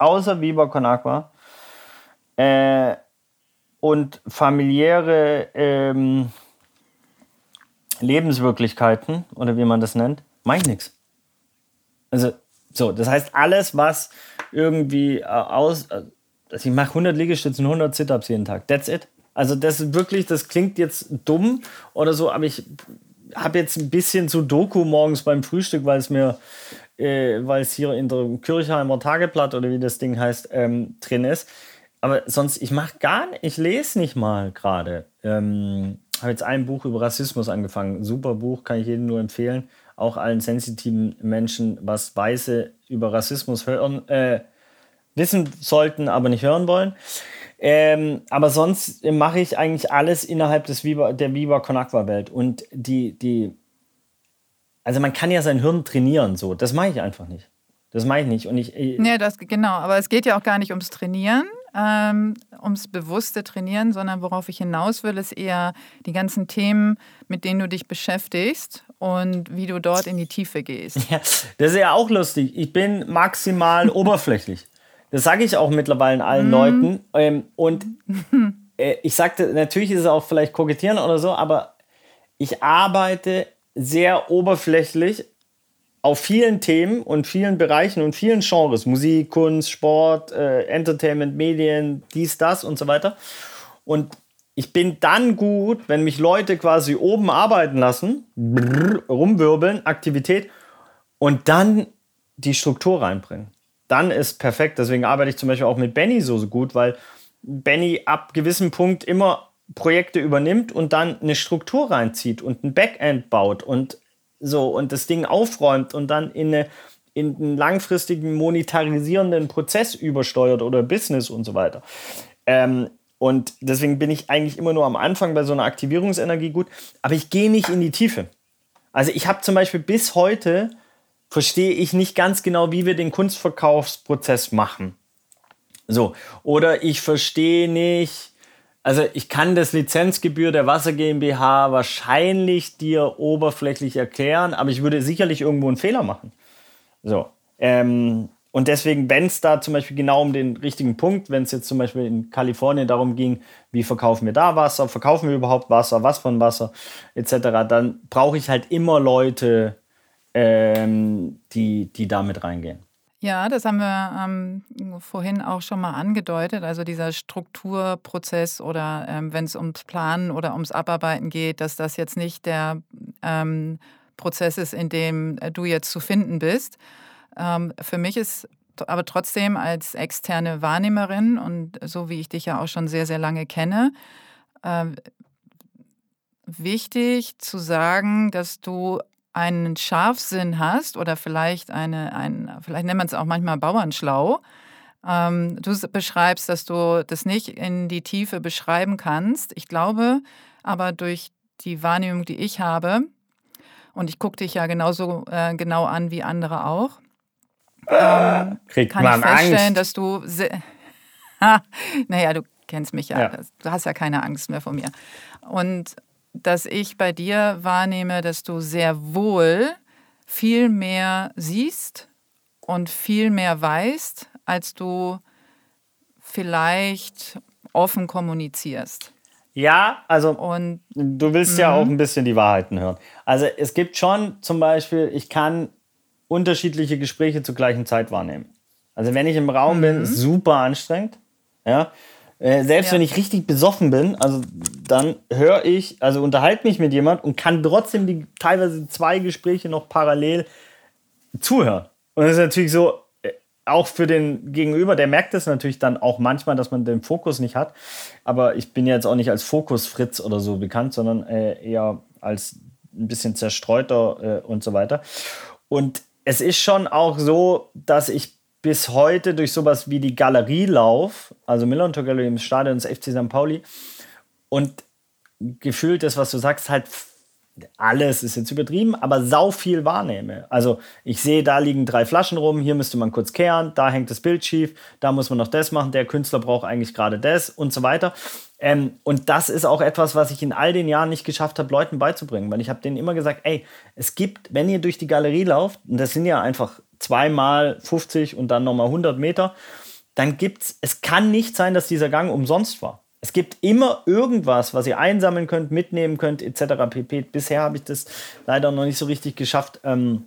außer Viva Con Aqua äh, und familiäre ähm, Lebenswirklichkeiten oder wie man das nennt, mache ich nichts. Also so, das heißt alles, was irgendwie äh, aus, äh, also ich mache 100 Liegestützen, 100 Sit-ups jeden Tag. That's it. Also das ist wirklich, das klingt jetzt dumm oder so, aber ich habe jetzt ein bisschen zu Doku morgens beim Frühstück, weil es mir äh, weil es hier in der Kirchheimer Tageblatt oder wie das Ding heißt, ähm, drin ist. aber sonst, ich mache gar nicht, ich lese nicht mal gerade. Ähm, habe jetzt ein Buch über Rassismus angefangen. Super Buch, kann ich jedem nur empfehlen. Auch allen sensitiven Menschen, was Weiße über Rassismus hören, äh, wissen sollten, aber nicht hören wollen. Ähm, aber sonst mache ich eigentlich alles innerhalb des Viva, der Viva Con Aqua Welt. Und die, die, also man kann ja sein Hirn trainieren, so. Das mache ich einfach nicht. Das mache ich nicht. Und ich, ich ja, das, genau. Aber es geht ja auch gar nicht ums Trainieren, ähm, ums bewusste Trainieren, sondern worauf ich hinaus will, ist eher die ganzen Themen, mit denen du dich beschäftigst und wie du dort in die Tiefe gehst. Ja, das ist ja auch lustig. Ich bin maximal oberflächlich. Das sage ich auch mittlerweile allen mm. Leuten. Ähm, und äh, ich sagte, natürlich ist es auch vielleicht kokettieren oder so, aber ich arbeite sehr oberflächlich auf vielen Themen und vielen Bereichen und vielen Genres, Musik, Kunst, Sport, äh, Entertainment, Medien, dies, das und so weiter. Und ich bin dann gut, wenn mich Leute quasi oben arbeiten lassen, brrr, rumwirbeln, Aktivität und dann die Struktur reinbringen. Dann ist perfekt. Deswegen arbeite ich zum Beispiel auch mit Benny so, so gut, weil Benny ab gewissem Punkt immer Projekte übernimmt und dann eine Struktur reinzieht und ein Backend baut und so und das Ding aufräumt und dann in, eine, in einen langfristigen monetarisierenden Prozess übersteuert oder Business und so weiter. Ähm, und deswegen bin ich eigentlich immer nur am Anfang bei so einer Aktivierungsenergie gut, aber ich gehe nicht in die Tiefe. Also ich habe zum Beispiel bis heute verstehe ich nicht ganz genau, wie wir den Kunstverkaufsprozess machen. So, oder ich verstehe nicht, also ich kann das Lizenzgebühr der Wasser GmbH wahrscheinlich dir oberflächlich erklären, aber ich würde sicherlich irgendwo einen Fehler machen. So. Ähm, und deswegen, wenn es da zum Beispiel genau um den richtigen Punkt, wenn es jetzt zum Beispiel in Kalifornien darum ging, wie verkaufen wir da Wasser, verkaufen wir überhaupt Wasser, was von Wasser, etc., dann brauche ich halt immer Leute, ähm, die, die da reingehen. Ja, das haben wir ähm, vorhin auch schon mal angedeutet. Also dieser Strukturprozess oder ähm, wenn es ums Planen oder ums Abarbeiten geht, dass das jetzt nicht der ähm, Prozess ist, in dem äh, du jetzt zu finden bist. Ähm, für mich ist aber trotzdem als externe Wahrnehmerin und so wie ich dich ja auch schon sehr, sehr lange kenne, äh, wichtig zu sagen, dass du einen Scharfsinn hast oder vielleicht eine, ein, vielleicht nennt man es auch manchmal Bauernschlau. Ähm, du beschreibst, dass du das nicht in die Tiefe beschreiben kannst. Ich glaube aber durch die Wahrnehmung, die ich habe, und ich gucke dich ja genauso äh, genau an wie andere auch, ähm, Kriegt kann man ich feststellen, Angst. dass du. naja, du kennst mich ja. Ja. Du hast ja keine Angst mehr vor mir. Und dass ich bei dir wahrnehme, dass du sehr wohl viel mehr siehst und viel mehr weißt, als du vielleicht offen kommunizierst. Ja, also Und du willst ja auch ein bisschen die Wahrheiten hören. Also es gibt schon zum Beispiel, ich kann unterschiedliche Gespräche zur gleichen Zeit wahrnehmen. Also wenn ich im Raum bin, ist super anstrengend. Ja. Äh, selbst Ja. wenn ich richtig besoffen bin, also dann höre ich, also unterhalte mich mit jemand und kann trotzdem die teilweise zwei Gespräche noch parallel zuhören. Und das ist natürlich so, äh, auch für den Gegenüber, der merkt es natürlich dann auch manchmal, dass man den Fokus nicht hat. Aber ich bin jetzt auch nicht als Fokus-Fritz oder so bekannt, sondern äh, eher als ein bisschen zerstreuter äh, und so weiter. Und es ist schon auch so, dass ich bis heute durch sowas wie die Galerie lauf, also Millantor Gallery im Stadion des FC St. Pauli, und gefühlt das, was du sagst, halt alles ist jetzt übertrieben, aber sau viel wahrnehme. Also ich sehe, da liegen drei Flaschen rum, hier müsste man kurz kehren, da hängt das Bild schief, da muss man noch das machen, der Künstler braucht eigentlich gerade das und so weiter. Ähm, und das ist auch etwas, was ich in all den Jahren nicht geschafft habe, Leuten beizubringen, weil ich habe denen immer gesagt, ey, es gibt, wenn ihr durch die Galerie lauft, und das sind ja einfach zweimal 50 und dann nochmal 100 Meter, dann gibt's, es kann nicht sein, dass dieser Gang umsonst war. Es gibt immer irgendwas, was ihr einsammeln könnt, mitnehmen könnt, etc. pp. Bisher habe ich das leider noch nicht so richtig geschafft. Ähm,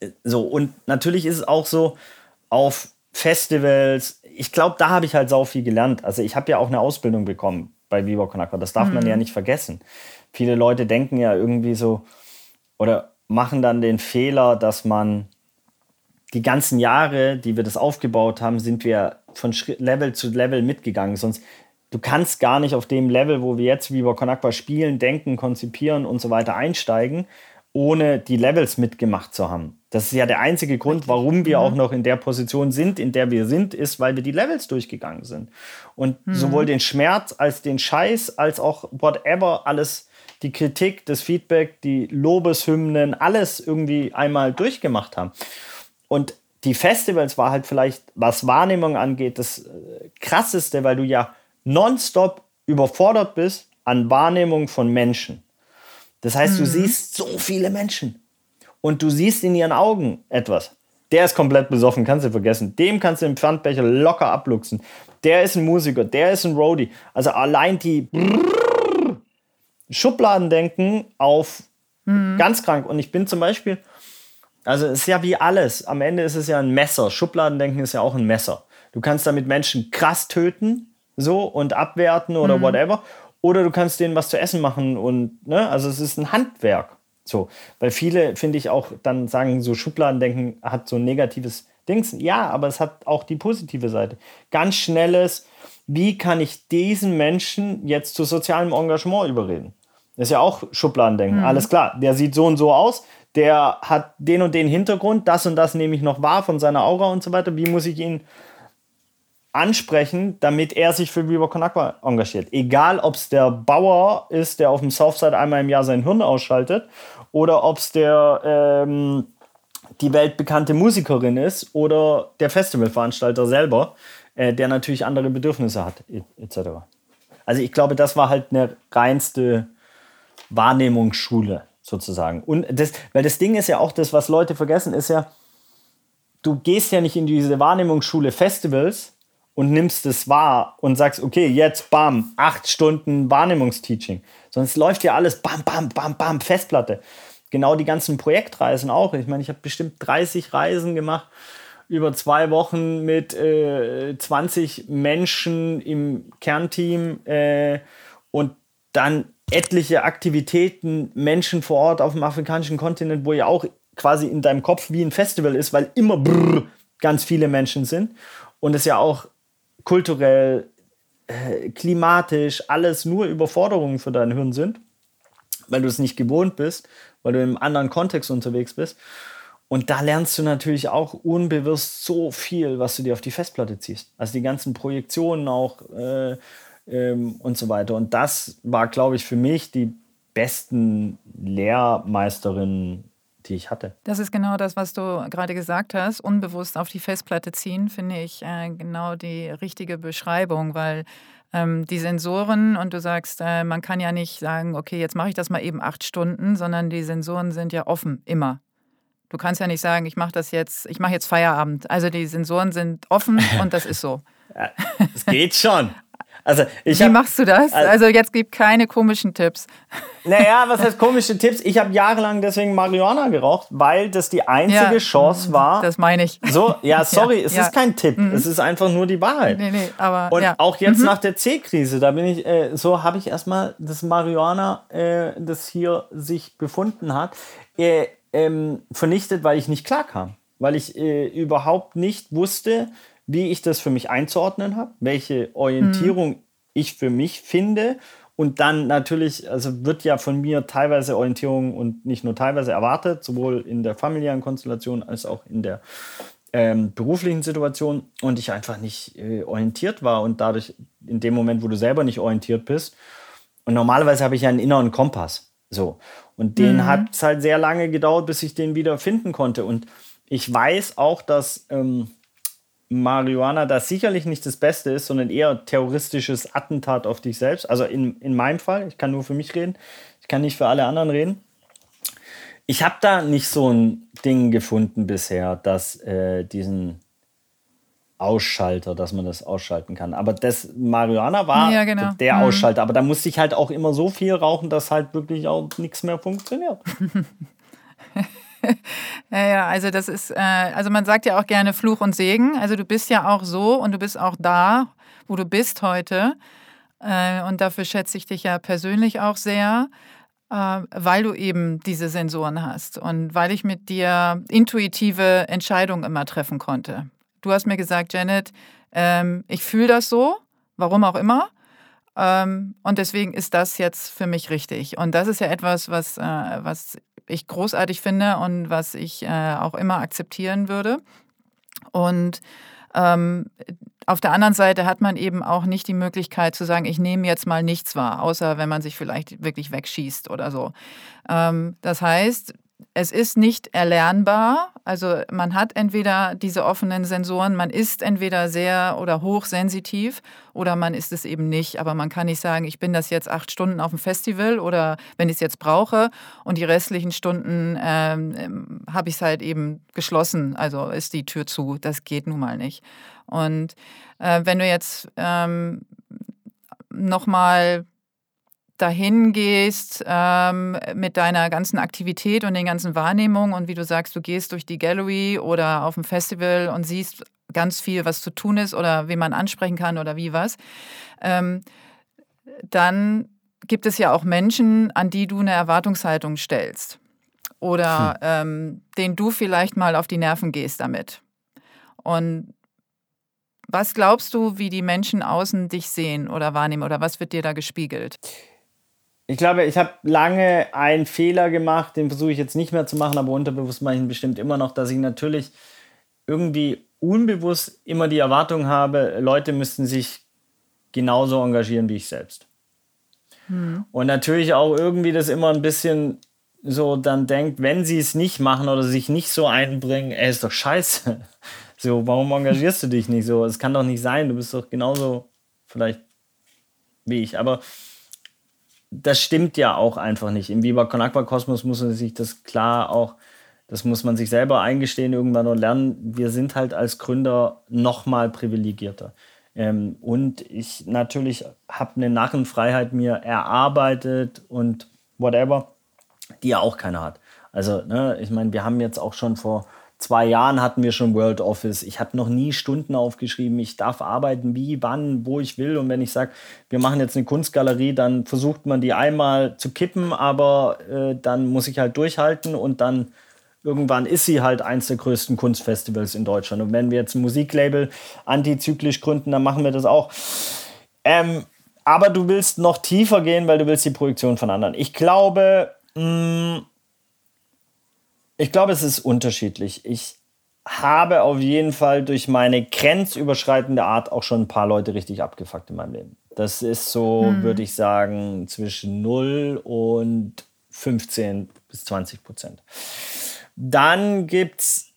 äh, so, und natürlich ist es auch so, auf Festivals, ich glaube, da habe ich halt sau viel gelernt. Also ich habe ja auch eine Ausbildung bekommen bei Viva Con Aqua. Das darf man ja nicht vergessen. Viele Leute denken ja irgendwie so oder machen dann den Fehler, dass man die ganzen Jahre, die wir das aufgebaut haben, sind wir von Level zu Level mitgegangen. Sonst, du kannst gar nicht auf dem Level, wo wir jetzt wie bei Konakwa spielen, denken, konzipieren und so weiter einsteigen, ohne die Levels mitgemacht zu haben. Das ist ja der einzige Grund, warum wir mhm. auch noch in der Position sind, in der wir sind, ist, weil wir die Levels durchgegangen sind. Und mhm. sowohl den Schmerz als den Scheiß, als auch whatever, alles, die Kritik, das Feedback, die Lobeshymnen, alles irgendwie einmal durchgemacht haben. Und die Festivals war halt vielleicht, was Wahrnehmung angeht, das äh, krasseste, weil du ja nonstop überfordert bist an Wahrnehmung von Menschen. Das heißt, mhm. du siehst so viele Menschen und du siehst in ihren Augen etwas. Der ist komplett besoffen, kannst du vergessen. Dem kannst du den Pfandbecher locker abluchsen. Der ist ein Musiker, der ist ein Roadie. Also allein die Schubladendenken auf mhm. ganz krank. Und ich bin zum Beispiel, also es ist ja wie alles. Am Ende ist es ja ein Messer. Schubladendenken ist ja auch ein Messer. Du kannst damit Menschen krass töten, so und abwerten oder mhm. whatever. Oder du kannst denen was zu essen machen und, ne, also es ist ein Handwerk. So, weil viele, finde ich, auch dann sagen, so Schubladendenken hat so ein negatives Dings. Ja, aber es hat auch die positive Seite. Ganz schnelles, wie kann ich diesen Menschen jetzt zu sozialem Engagement überreden? Das ist ja auch Schubladendenken. Mhm. Alles klar, der sieht so und so aus, der hat den und den Hintergrund, das und das nehme ich noch wahr von seiner Aura und so weiter. Wie muss ich ihn ansprechen, damit er sich für Con Agua engagiert? Egal, ob es der Bauer ist, der auf dem Southside einmal im Jahr sein Hirn ausschaltet, oder ob es ähm, die weltbekannte Musikerin ist oder der Festivalveranstalter selber, äh, der natürlich andere Bedürfnisse hat, etc. Also ich glaube, das war halt eine reinste Wahrnehmungsschule sozusagen. Und das, weil das Ding ist ja auch das, was Leute vergessen, ist ja, du gehst ja nicht in diese Wahrnehmungsschule Festivals und nimmst es wahr und sagst, okay, jetzt bam, acht Stunden Wahrnehmungsteaching. Es läuft ja alles bam, bam, bam, bam, Festplatte. Genau die ganzen Projektreisen auch. Ich meine, ich habe bestimmt 30 Reisen gemacht über zwei Wochen mit äh, 20 Menschen im Kernteam äh, und dann etliche Aktivitäten, Menschen vor Ort auf dem afrikanischen Kontinent, wo ja auch quasi in deinem Kopf wie ein Festival ist, weil immer brrr, ganz viele Menschen sind und es ja auch kulturell, äh, klimatisch, alles nur Überforderungen für dein Hirn sind, weil du es nicht gewohnt bist, weil du im anderen Kontext unterwegs bist. Und da lernst du natürlich auch unbewusst so viel, was du dir auf die Festplatte ziehst. Also die ganzen Projektionen auch, äh, ähm, und so weiter. Und das war, glaube ich, für mich die besten Lehrmeisterinnen, die ich hatte. Das ist genau das, was du gerade gesagt hast. Unbewusst auf die Festplatte ziehen, finde ich äh, genau die richtige Beschreibung, weil ähm, die Sensoren und du sagst, äh, man kann ja nicht sagen, okay, jetzt mache ich das mal eben acht Stunden, sondern die Sensoren sind ja offen, immer. Du kannst ja nicht sagen, ich mache das jetzt, ich mache jetzt Feierabend. Also die Sensoren sind offen und das ist so. Es geht schon. Also ich Wie hab, machst du das? Also jetzt gib keine komischen Tipps. Naja, was heißt komische Tipps? Ich habe jahrelang deswegen Marihuana geraucht, weil das die einzige ja, Chance war. Das meine ich. So, ja, sorry, ja, es ja. ist kein Tipp. Mhm. Es ist einfach nur die Wahrheit. Nee, nee, aber, Und auch jetzt mhm. nach der C-Krise, da bin ich, äh, so habe ich erstmal das Marihuana, äh, das hier sich befunden hat, äh, ähm, vernichtet, weil ich nicht klar kam. Weil ich äh, überhaupt nicht wusste, wie ich das für mich einzuordnen habe, welche Orientierung mhm. ich für mich finde. Und dann natürlich, also wird ja von mir teilweise Orientierung und nicht nur teilweise erwartet, sowohl in der familiären Konstellation als auch in der ähm, beruflichen Situation. Und ich einfach nicht äh, orientiert war und dadurch in dem Moment, wo du selber nicht orientiert bist. Und normalerweise habe ich ja einen inneren Kompass. So. Und den mhm. hat es halt sehr lange gedauert, bis ich den wieder finden konnte. Und ich weiß auch, dass ähm, Marihuana da sicherlich nicht das Beste ist, sondern eher terroristisches Attentat auf dich selbst. Also in, in meinem Fall, ich kann nur für mich reden, ich kann nicht für alle anderen reden. Ich habe da nicht so ein Ding gefunden bisher, dass äh, diesen Ausschalter, dass man das ausschalten kann. Aber das Marihuana war ja, genau. der mhm. Ausschalter. Aber da musste ich halt auch immer so viel rauchen, dass halt wirklich auch nichts mehr funktioniert. ja, ja, also das ist, äh, also man sagt ja auch gerne Fluch und Segen. Also du bist ja auch so und du bist auch da, wo du bist heute. Äh, und dafür schätze ich dich ja persönlich auch sehr. Äh, weil du eben diese Sensoren hast und weil ich mit dir intuitive Entscheidungen immer treffen konnte. Du hast mir gesagt, Janet, ähm, ich fühle das so, warum auch immer. Ähm, und deswegen ist das jetzt für mich richtig. Und das ist ja etwas, was, äh, was ich großartig finde und was ich äh, auch immer akzeptieren würde. Und ähm, auf der anderen Seite hat man eben auch nicht die Möglichkeit zu sagen, ich nehme jetzt mal nichts wahr, außer wenn man sich vielleicht wirklich wegschießt oder so. Ähm, das heißt, es ist nicht erlernbar. Also man hat entweder diese offenen Sensoren, man ist entweder sehr oder hochsensitiv oder man ist es eben nicht. Aber man kann nicht sagen, ich bin das jetzt acht Stunden auf dem Festival oder wenn ich es jetzt brauche und die restlichen Stunden ähm, habe ich es halt eben geschlossen. Also ist die Tür zu. Das geht nun mal nicht. Und äh, wenn du jetzt ähm, nochmal dahin gehst ähm, mit deiner ganzen Aktivität und den ganzen Wahrnehmungen und wie du sagst, du gehst durch die Gallery oder auf dem Festival und siehst ganz viel, was zu tun ist oder wie man ansprechen kann oder wie was, ähm, dann gibt es ja auch Menschen, an die du eine Erwartungshaltung stellst oder hm. ähm, denen du vielleicht mal auf die Nerven gehst damit. Und was glaubst du, wie die Menschen außen dich sehen oder wahrnehmen oder was wird dir da gespiegelt? Ich glaube, ich habe lange einen Fehler gemacht, den versuche ich jetzt nicht mehr zu machen, aber unterbewusst mache ich ihn bestimmt immer noch, dass ich natürlich irgendwie unbewusst immer die Erwartung habe, Leute müssten sich genauso engagieren wie ich selbst. Hm. Und natürlich auch irgendwie das immer ein bisschen so dann denkt, wenn sie es nicht machen oder sich nicht so einbringen, ey, ist doch scheiße. So, warum engagierst du dich nicht so? Es kann doch nicht sein, du bist doch genauso vielleicht wie ich. Aber das stimmt ja auch einfach nicht. Im Viva Con Aqua Kosmos muss man sich das klar auch, das muss man sich selber eingestehen irgendwann und lernen. Wir sind halt als Gründer noch mal privilegierter. Ähm, und ich natürlich habe eine Narrenfreiheit mir erarbeitet und whatever, die ja auch keiner hat. Also, ne, ich meine, wir haben jetzt auch schon vor zwei Jahren hatten wir schon World Office. Ich habe noch nie Stunden aufgeschrieben. Ich darf arbeiten, wie, wann, wo ich will. Und wenn ich sage, wir machen jetzt eine Kunstgalerie, dann versucht man die einmal zu kippen, aber äh, dann muss ich halt durchhalten und dann irgendwann ist sie halt eins der größten Kunstfestivals in Deutschland. Und wenn wir jetzt ein Musiklabel antizyklisch gründen, dann machen wir das auch. Ähm, aber du willst noch tiefer gehen, weil du willst die Projektion von anderen. Ich glaube, mh, mm, ich glaube, es ist unterschiedlich. Ich habe auf jeden Fall durch meine grenzüberschreitende Art auch schon ein paar Leute richtig abgefuckt in meinem Leben. Das ist so, hm. würde ich sagen, zwischen 0 und 15 bis 20 Prozent. Dann gibt es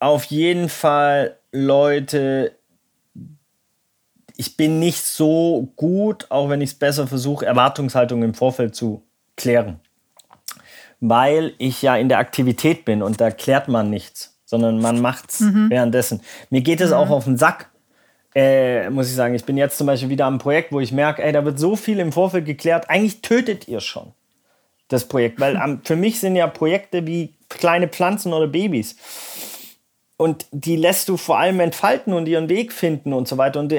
auf jeden Fall Leute, ich bin nicht so gut, auch wenn ich es besser versuche, Erwartungshaltung im Vorfeld zu klären weil ich ja in der Aktivität bin und da klärt man nichts, sondern man macht's mhm. währenddessen. Mir geht es mhm. auch auf den Sack, äh, muss ich sagen. Ich bin jetzt zum Beispiel wieder am Projekt, wo ich merke, ey, da wird so viel im Vorfeld geklärt. Eigentlich tötet ihr schon das Projekt, weil am, für mich sind ja Projekte wie kleine Pflanzen oder Babys. Und die lässt du vor allem entfalten und ihren Weg finden und so weiter. Und du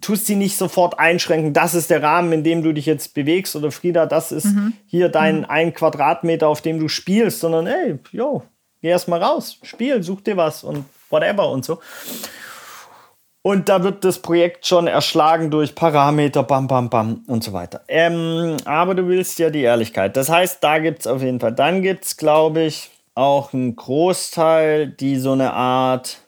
tust sie nicht sofort einschränken, das ist der Rahmen, in dem du dich jetzt bewegst oder Frieda, das ist mhm. hier dein mhm. ein Quadratmeter, auf dem du spielst, sondern ey, yo, geh erst mal raus, spiel, such dir was und whatever und so. Und da wird das Projekt schon erschlagen durch Parameter, bam, bam, bam und so weiter. Ähm, aber du willst ja die Ehrlichkeit. Das heißt, da gibt es auf jeden Fall. Dann gibt es, glaube ich, auch einen Großteil, die so eine Art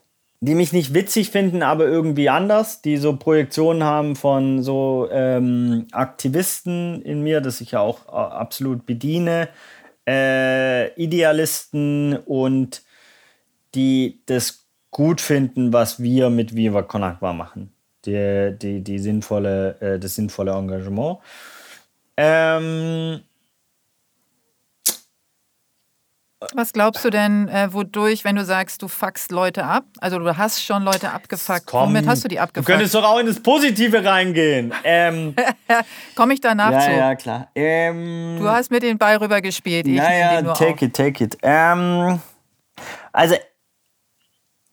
die mich nicht witzig finden, aber irgendwie anders, die so Projektionen haben von so ähm, Aktivisten in mir, das ich ja auch äh, absolut bediene, äh, Idealisten und die das gut finden, was wir mit Viva Con machen. Die, die, die sinnvolle, äh, das sinnvolle Engagement. Ähm, Was glaubst du denn, äh, wodurch, wenn du sagst, du fuckst Leute ab? Also du hast schon Leute abgefuckt. Komm, Womit hast du die abgefuckt? Du könntest doch auch in das Positive reingehen. Ähm, Komme ich danach ja, zu? Ja, klar. Ähm, du hast mit den Ball rüber gespielt. Ich ja, ja, take auf. it, take it. Ähm, also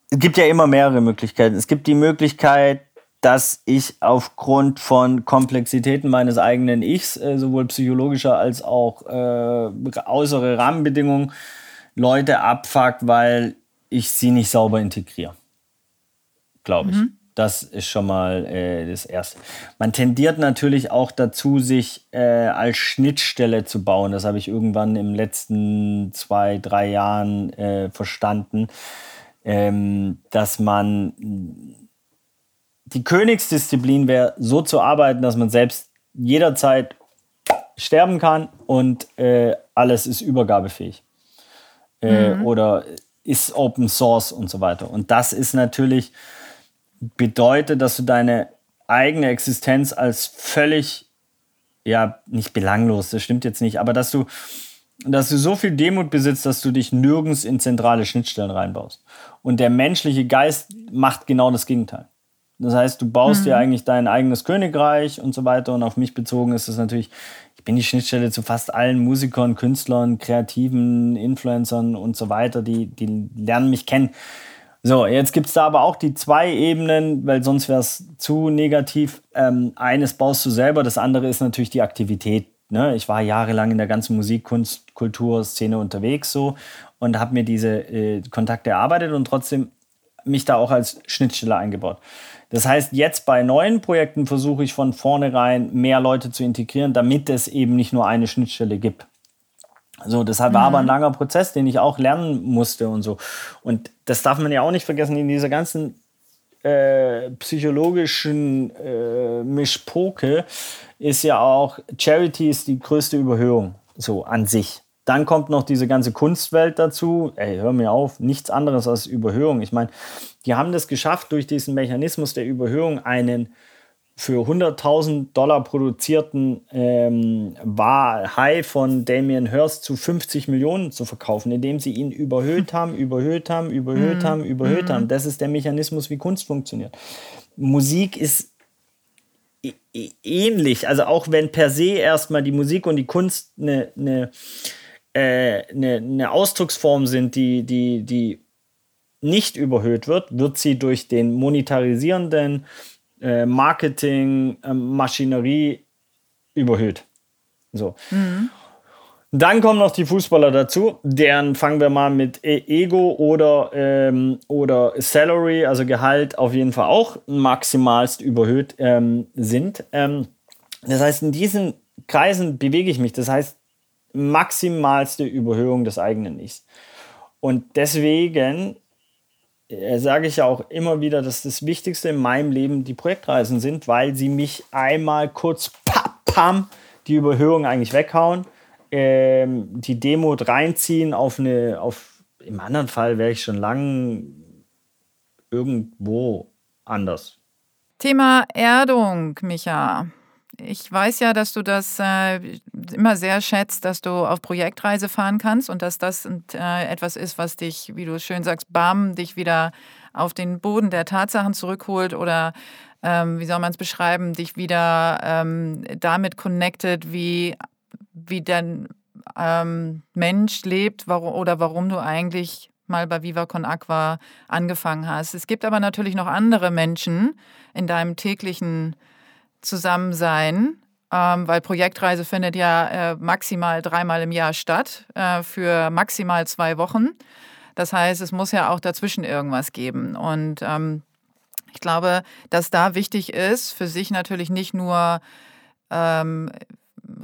es gibt ja immer mehrere Möglichkeiten. Es gibt die Möglichkeit, dass ich aufgrund von Komplexitäten meines eigenen Ichs, äh, sowohl psychologischer als auch äh, äußere Rahmenbedingungen, Leute abfuckt, weil ich sie nicht sauber integriere. Glaube ich. Mhm. Das ist schon mal äh, das Erste. Man tendiert natürlich auch dazu, sich äh, als Schnittstelle zu bauen. Das habe ich irgendwann im letzten zwei, drei Jahren äh, verstanden, ähm, dass man die Königsdisziplin wäre, so zu arbeiten, dass man selbst jederzeit sterben kann und äh, alles ist übergabefähig. Äh, mhm. Oder ist Open Source und so weiter. Und das ist natürlich bedeutet, dass du deine eigene Existenz als völlig, ja, nicht belanglos, das stimmt jetzt nicht, aber dass du, dass du so viel Demut besitzt, dass du dich nirgends in zentrale Schnittstellen reinbaust. Und der menschliche Geist macht genau das Gegenteil. Das heißt, du baust mhm. dir eigentlich dein eigenes Königreich und so weiter. Und auf mich bezogen ist es natürlich, ich bin die Schnittstelle zu fast allen Musikern, Künstlern, Kreativen, Influencern und so weiter, die, die lernen mich kennen. So, jetzt gibt es da aber auch die zwei Ebenen, weil sonst wäre es zu negativ. Ähm, eines baust du selber, das andere ist natürlich die Aktivität. Ne? Ich war jahrelang in der ganzen Musik, Kunst, Kulturszene unterwegs so und habe mir diese äh, Kontakte erarbeitet und trotzdem mich da auch als Schnittstelle eingebaut. Das heißt, jetzt bei neuen Projekten versuche ich von vornherein mehr Leute zu integrieren, damit es eben nicht nur eine Schnittstelle gibt. So, deshalb war aber ein mhm. langer Prozess, den ich auch lernen musste und so. Und das darf man ja auch nicht vergessen, in dieser ganzen äh, psychologischen äh, Mischpoke ist ja auch Charity ist die größte Überhöhung, so an sich. Dann kommt noch diese ganze Kunstwelt dazu. Ey, hör mir auf, nichts anderes als Überhöhung. Ich meine, die haben das geschafft, durch diesen Mechanismus der Überhöhung einen für 100.000 Dollar produzierten ähm, war High von Damien Hirst zu 50 Millionen zu verkaufen, indem sie ihn überhöht haben, überhöht haben, überhöht mhm. haben, überhöht mhm. haben. Das ist der Mechanismus, wie Kunst funktioniert. Musik ist ähnlich, also auch wenn per se erstmal die Musik und die Kunst eine, eine, äh, eine, eine Ausdrucksform sind, die, die, die nicht überhöht wird, wird sie durch den monetarisierenden äh, Marketing, äh, Maschinerie überhöht. So. Mhm. Dann kommen noch die Fußballer dazu, deren fangen wir mal mit e Ego oder, ähm, oder Salary, also Gehalt, auf jeden Fall auch maximalst überhöht ähm, sind. Ähm, das heißt, in diesen Kreisen bewege ich mich. Das heißt, maximalste Überhöhung des eigenen Ichs. Und deswegen sage ich ja auch immer wieder, dass das Wichtigste in meinem Leben die Projektreisen sind, weil sie mich einmal kurz pam, die Überhöhung eigentlich weghauen, ähm, die Demo reinziehen auf eine, auf, im anderen Fall wäre ich schon lang irgendwo anders. Thema Erdung, Micha. Ich weiß ja, dass du das äh, immer sehr schätzt, dass du auf Projektreise fahren kannst und dass das äh, etwas ist, was dich, wie du schön sagst, bam, dich wieder auf den Boden der Tatsachen zurückholt oder ähm, wie soll man es beschreiben, dich wieder ähm, damit connected, wie, wie dein ähm, Mensch lebt warum, oder warum du eigentlich mal bei Viva Con Aqua angefangen hast. Es gibt aber natürlich noch andere Menschen in deinem täglichen Zusammensein, ähm, weil Projektreise findet ja äh, maximal dreimal im Jahr statt, äh, für maximal zwei Wochen. Das heißt, es muss ja auch dazwischen irgendwas geben. Und ähm, ich glaube, dass da wichtig ist, für sich natürlich nicht nur ähm,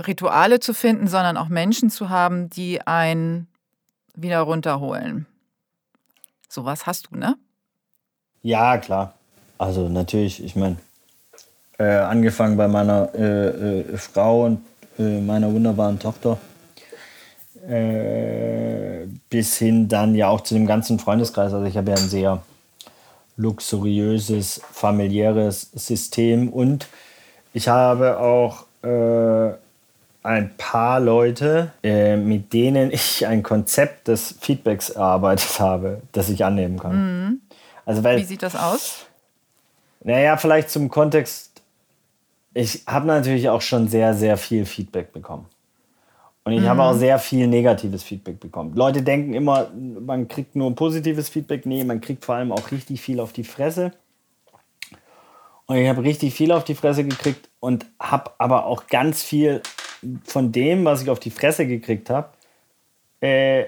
Rituale zu finden, sondern auch Menschen zu haben, die einen wieder runterholen. Sowas hast du, ne? Ja, klar. Also natürlich, ich meine, äh, angefangen bei meiner äh, äh, Frau und äh, meiner wunderbaren Tochter. Äh, bis hin dann ja auch zu dem ganzen Freundeskreis. Also ich habe ja ein sehr luxuriöses, familiäres System und ich habe auch äh, ein paar Leute, äh, mit denen ich ein Konzept des Feedbacks erarbeitet habe, das ich annehmen kann. Mhm. Also weil, Wie sieht das aus? Naja, vielleicht zum Kontext ich habe natürlich auch schon sehr, sehr viel Feedback bekommen. Und ich mhm. habe auch sehr viel negatives Feedback bekommen. Leute denken immer, man kriegt nur positives Feedback. Nee, man kriegt vor allem auch richtig viel auf die Fresse. Und ich habe richtig viel auf die Fresse gekriegt und habe aber auch ganz viel von dem, was ich auf die Fresse gekriegt habe, äh,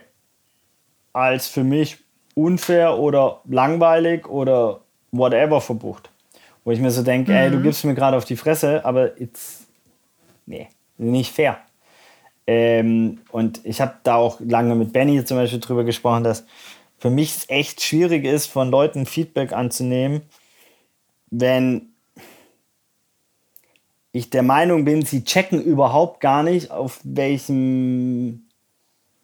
als für mich unfair oder langweilig oder whatever verbucht. Wo ich mir so denke, mhm. ey, du mhm. gibst mir gerade auf die Fresse, aber it's, nee, nicht fair. Ähm, und ich habe da auch lange mit Benny zum Beispiel drüber gesprochen, dass für mich es echt schwierig ist, von Leuten Feedback anzunehmen, wenn ich der Meinung bin, sie checken überhaupt gar nicht, auf welchem,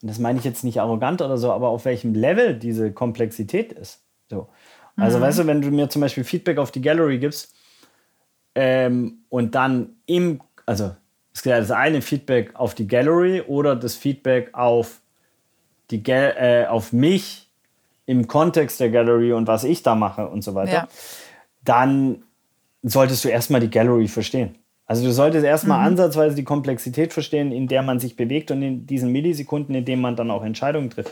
das meine ich jetzt nicht arrogant oder so, aber auf welchem Level diese Komplexität ist. So. Also mhm. weißt du, wenn du mir zum Beispiel Feedback auf die Gallery gibst ähm, und dann im, also es ist das eine Feedback auf die Gallery oder das Feedback auf, die Gal äh, auf mich im Kontext der Gallery und was ich da mache und so weiter, ja. dann solltest du erstmal die Gallery verstehen. Also du solltest erstmal mhm. ansatzweise die Komplexität verstehen, in der man sich bewegt und in diesen Millisekunden, in denen man dann auch Entscheidungen trifft.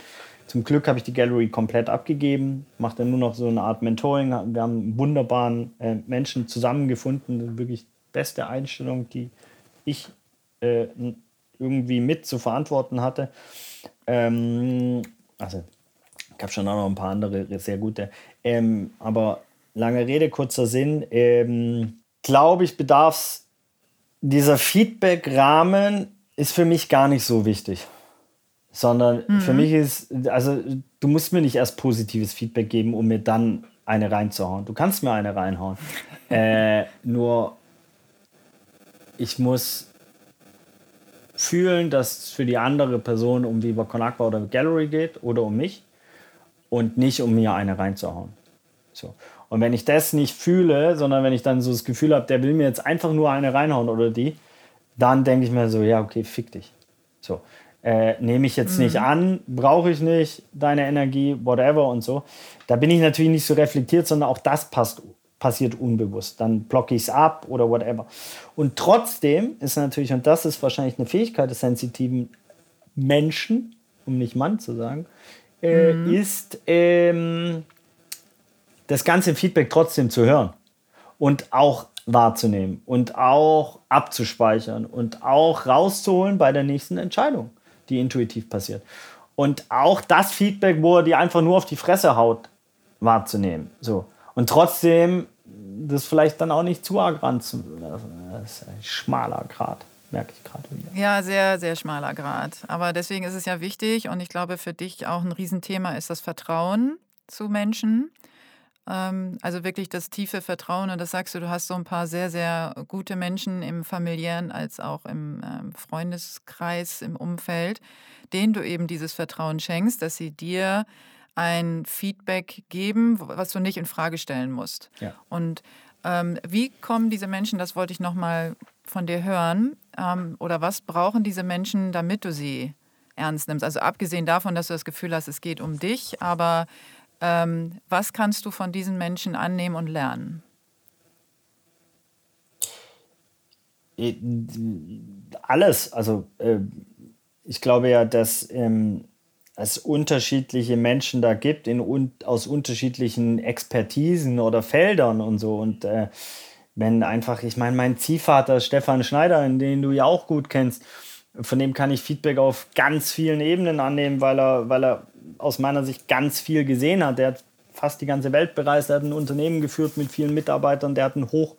Zum Glück habe ich die Gallery komplett abgegeben, mache dann nur noch so eine Art Mentoring. Wir haben wunderbaren äh, Menschen zusammengefunden, wirklich beste Einstellung, die ich äh, irgendwie mit zu verantworten hatte. Ähm, also, habe schon auch noch ein paar andere sehr gute. Ähm, aber lange Rede, kurzer Sinn. Ähm, Glaube ich, bedarf dieser Feedback-Rahmen ist für mich gar nicht so wichtig. Sondern mhm. für mich ist, also du musst mir nicht erst positives Feedback geben, um mir dann eine reinzuhauen. Du kannst mir eine reinhauen. äh, nur ich muss fühlen, dass es für die andere Person um Viva Con Agua oder Gallery geht oder um mich und nicht um mir eine reinzuhauen. So. Und wenn ich das nicht fühle, sondern wenn ich dann so das Gefühl habe, der will mir jetzt einfach nur eine reinhauen oder die, dann denke ich mir so, ja, okay, fick dich. So. Äh, Nehme ich jetzt mhm. nicht an, brauche ich nicht deine Energie, whatever und so. Da bin ich natürlich nicht so reflektiert, sondern auch das passt passiert unbewusst. Dann blocke ich es ab oder whatever. Und trotzdem ist natürlich, und das ist wahrscheinlich eine Fähigkeit des sensitiven Menschen, um nicht Mann zu sagen, äh, mhm. ist ähm, das ganze Feedback trotzdem zu hören und auch wahrzunehmen und auch abzuspeichern und auch rauszuholen bei der nächsten Entscheidung, die intuitiv passiert. Und auch das Feedback, wo er die einfach nur auf die Fresse haut, wahrzunehmen. So. Und trotzdem das vielleicht dann auch nicht zu arg ranzunehmen. Das ist ein schmaler Grad, merke ich gerade wieder. Ja, sehr, sehr schmaler Grad. Aber deswegen ist es ja wichtig und ich glaube, für dich auch ein Riesenthema ist das Vertrauen zu Menschen. Ähm, also wirklich das tiefe Vertrauen. Und das sagst du, du hast so ein paar sehr, sehr gute Menschen im familiären als auch im ähm, Freundeskreis, im Umfeld, denen du eben dieses Vertrauen schenkst, dass sie dir ein Feedback geben, was du nicht in Frage stellen musst. Ja. Und ähm, wie kommen diese Menschen, das wollte ich nochmal von dir hören, ähm, oder was brauchen diese Menschen, damit du sie ernst nimmst? Also abgesehen davon, dass du das Gefühl hast, es geht um dich, aber ähm, was kannst du von diesen Menschen annehmen und lernen? Äh, alles. Also äh, ich glaube ja, dass ähm, es unterschiedliche Menschen da gibt in, un, aus unterschiedlichen Expertisen oder Feldern und so. Und äh, wenn einfach, ich meine, mein Ziehvater Stefan Schneider, den du ja auch gut kennst, von dem kann ich Feedback auf ganz vielen Ebenen annehmen, weil er, weil er aus meiner Sicht ganz viel gesehen hat. Der hat fast die ganze Welt bereist, er hat ein Unternehmen geführt mit vielen Mitarbeitern, der hat ein hoch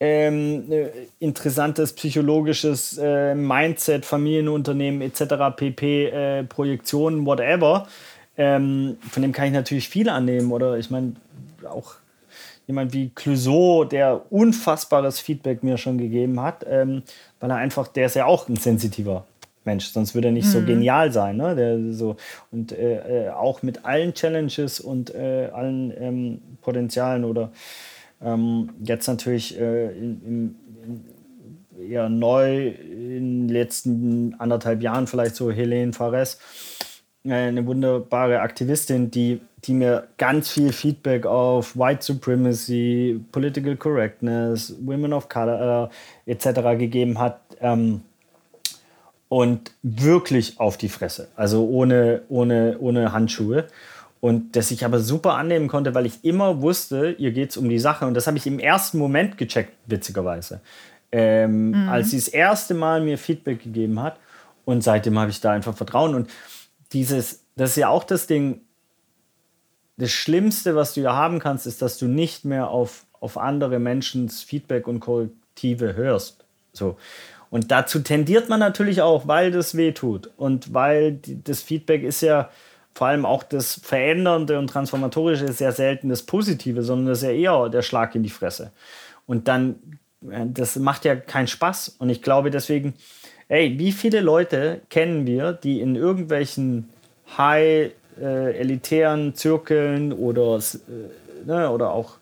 ähm, äh, interessantes psychologisches äh, Mindset, Familienunternehmen etc., PP, äh, Projektionen, whatever. Ähm, von dem kann ich natürlich viel annehmen. Oder ich meine, auch jemand wie Clouseau, der unfassbares Feedback mir schon gegeben hat, ähm, weil er einfach, der ist ja auch ein sensitiver Mensch, sonst würde er nicht mhm. so genial sein. Ne? Der so, und äh, äh, auch mit allen Challenges und äh, allen ähm, Potenzialen oder ähm, jetzt natürlich äh, in, in, in, eher neu in den letzten anderthalb Jahren vielleicht so Helene Fares, eine wunderbare Aktivistin, die, die mir ganz viel Feedback auf White Supremacy, Political Correctness, Women of Color äh, etc. gegeben hat. Ähm, und wirklich auf die Fresse, also ohne, ohne, ohne Handschuhe. Und das ich aber super annehmen konnte, weil ich immer wusste, ihr geht es um die Sache. Und das habe ich im ersten Moment gecheckt, witzigerweise. Ähm, mhm. Als sie das erste Mal mir Feedback gegeben hat. Und seitdem habe ich da einfach Vertrauen. Und dieses, das ist ja auch das Ding, das Schlimmste, was du ja haben kannst, ist, dass du nicht mehr auf, auf andere Menschens Feedback und Korrektive hörst. So. Und dazu tendiert man natürlich auch, weil das weh tut. Und weil die, das Feedback ist ja, vor allem auch das Verändernde und Transformatorische ist sehr selten das Positive, sondern das ist ja eher der Schlag in die Fresse. Und dann, äh, das macht ja keinen Spaß. Und ich glaube deswegen, ey, wie viele Leute kennen wir, die in irgendwelchen high äh, elitären Zirkeln oder, äh, ne, oder auch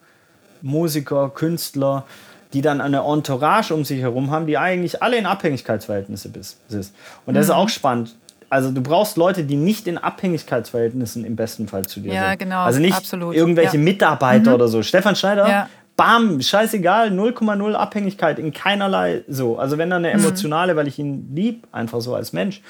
Musiker, Künstler, die dann eine Entourage um sich herum haben, die eigentlich alle in Abhängigkeitsverhältnisse sind. Und das mhm. ist auch spannend also du brauchst Leute, die nicht in Abhängigkeitsverhältnissen im besten Fall zu dir ja, sind. Ja, genau. Also nicht absolut. irgendwelche ja. Mitarbeiter mhm. oder so. Stefan Schneider, ja. Bam, scheißegal, 0,0 Abhängigkeit in keinerlei so. Also wenn dann eine mhm. emotionale, mhm. weil ich ihn lieb, einfach so als Mensch.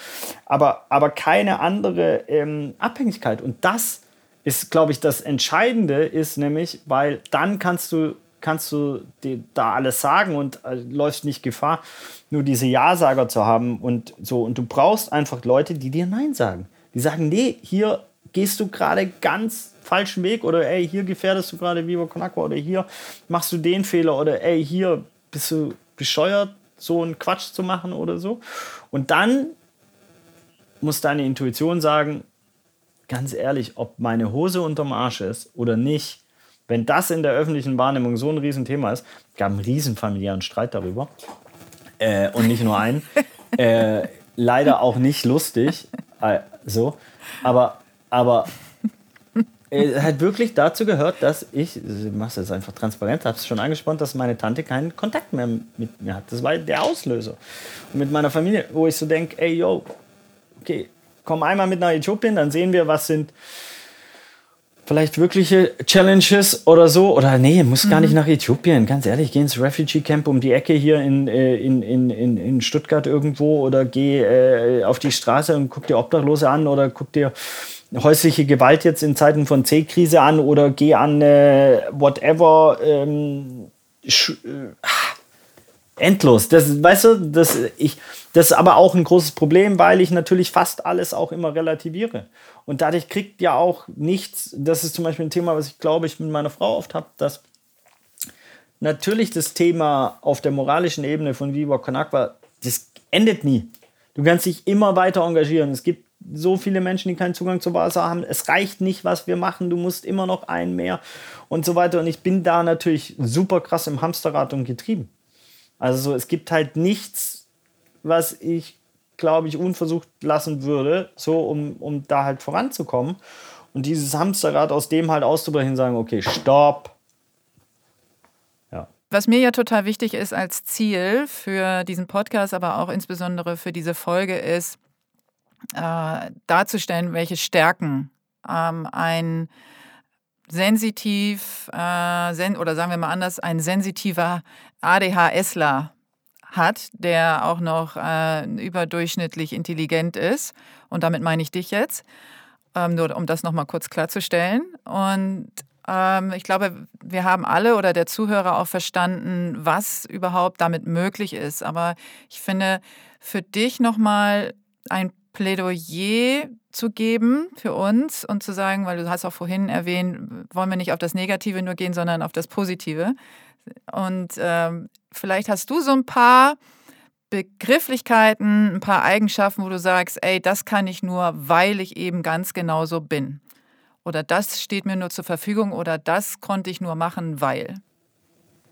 Aber, aber keine andere ähm, Abhängigkeit. Und das ist, glaube ich, das Entscheidende ist nämlich, weil dann kannst du kannst du dir da alles sagen und äh, läufst nicht Gefahr, nur diese Ja-Sager zu haben und so. Und du brauchst einfach Leute, die dir Nein sagen. Die sagen, nee, hier gehst du gerade ganz falschen Weg oder ey, hier gefährdest du gerade Viva Con oder hier machst du den Fehler oder ey, hier bist du bescheuert, so einen Quatsch zu machen oder so. Und dann muss deine Intuition sagen, ganz ehrlich, ob meine Hose unterm Arsch ist oder nicht, wenn das in der öffentlichen Wahrnehmung so ein Riesenthema ist, gab einen riesen familiären Streit darüber. Äh, und nicht nur einen. äh, leider auch nicht lustig. Äh, so. Aber, aber es hat wirklich dazu gehört, dass ich, ich mache es einfach transparent, habe es schon angesprochen, dass meine Tante keinen Kontakt mehr mit mir hat. Das war der Auslöser. Und mit meiner Familie, wo ich so denke, ey, yo, okay, komm einmal mit nach Äthiopien, dann sehen wir, was sind vielleicht wirkliche Challenges oder so. Oder nee, muss gar mhm. nicht nach Äthiopien. Ganz ehrlich, geh ins Refugee Camp um die Ecke hier in, äh, in, in, in, in Stuttgart irgendwo oder geh äh, auf die Straße und guck dir Obdachlose an oder guck dir häusliche Gewalt jetzt in Zeiten von C-Krise an oder geh an äh, whatever. Ähm, äh, endlos. Das, weißt du, das, ich, das ist aber auch ein großes Problem, weil ich natürlich fast alles auch immer relativiere. Und dadurch kriegt ja auch nichts, das ist zum Beispiel ein Thema, was ich glaube, ich mit meiner Frau oft habe, dass natürlich das Thema auf der moralischen Ebene von Viva Con Aqua, das endet nie. Du kannst dich immer weiter engagieren. Es gibt so viele Menschen, die keinen Zugang zu Wasser haben. Es reicht nicht, was wir machen. Du musst immer noch einen mehr und so weiter. Und ich bin da natürlich super krass im Hamsterrad und getrieben. Also es gibt halt nichts, was ich glaube ich, unversucht lassen würde, so um, um da halt voranzukommen. Und dieses Hamsterrad aus dem halt auszubrechen, sagen, okay, stopp. Was mir ja total wichtig ist als Ziel für diesen Podcast, aber auch insbesondere für diese Folge, ist äh, darzustellen, welche Stärken ähm, ein sensitiv äh, sen oder sagen wir mal anders, ein sensitiver ADHSler hat, der auch noch äh, überdurchschnittlich intelligent ist. Und damit meine ich dich jetzt, ähm, nur um das nochmal kurz klarzustellen. Und ähm, ich glaube, wir haben alle oder der Zuhörer auch verstanden, was überhaupt damit möglich ist. Aber ich finde, für dich nochmal ein Plädoyer zu geben für uns und zu sagen, weil du hast auch vorhin erwähnt, wollen wir nicht auf das Negative nur gehen, sondern auf das Positive. Und ähm, vielleicht hast du so ein paar Begrifflichkeiten, ein paar Eigenschaften, wo du sagst, ey, das kann ich nur, weil ich eben ganz genau so bin. Oder das steht mir nur zur Verfügung oder das konnte ich nur machen, weil.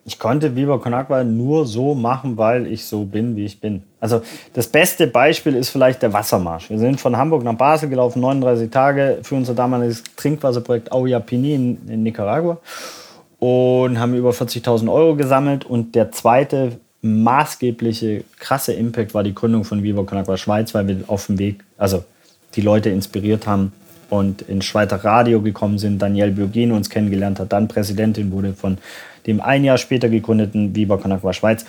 Ich konnte Viva Con Agua nur so machen, weil ich so bin, wie ich bin. Also das beste Beispiel ist vielleicht der Wassermarsch. Wir sind von Hamburg nach Basel gelaufen, 39 Tage für unser damaliges Trinkwasserprojekt Auyapini in, in Nicaragua und haben über 40.000 Euro gesammelt. Und der zweite maßgebliche, krasse Impact war die Gründung von Viva Con Agua Schweiz, weil wir auf dem Weg, also die Leute inspiriert haben und ins Schweizer Radio gekommen sind. Danielle Biogino uns kennengelernt hat, dann Präsidentin wurde von dem ein Jahr später gegründeten Viva Con Schweiz.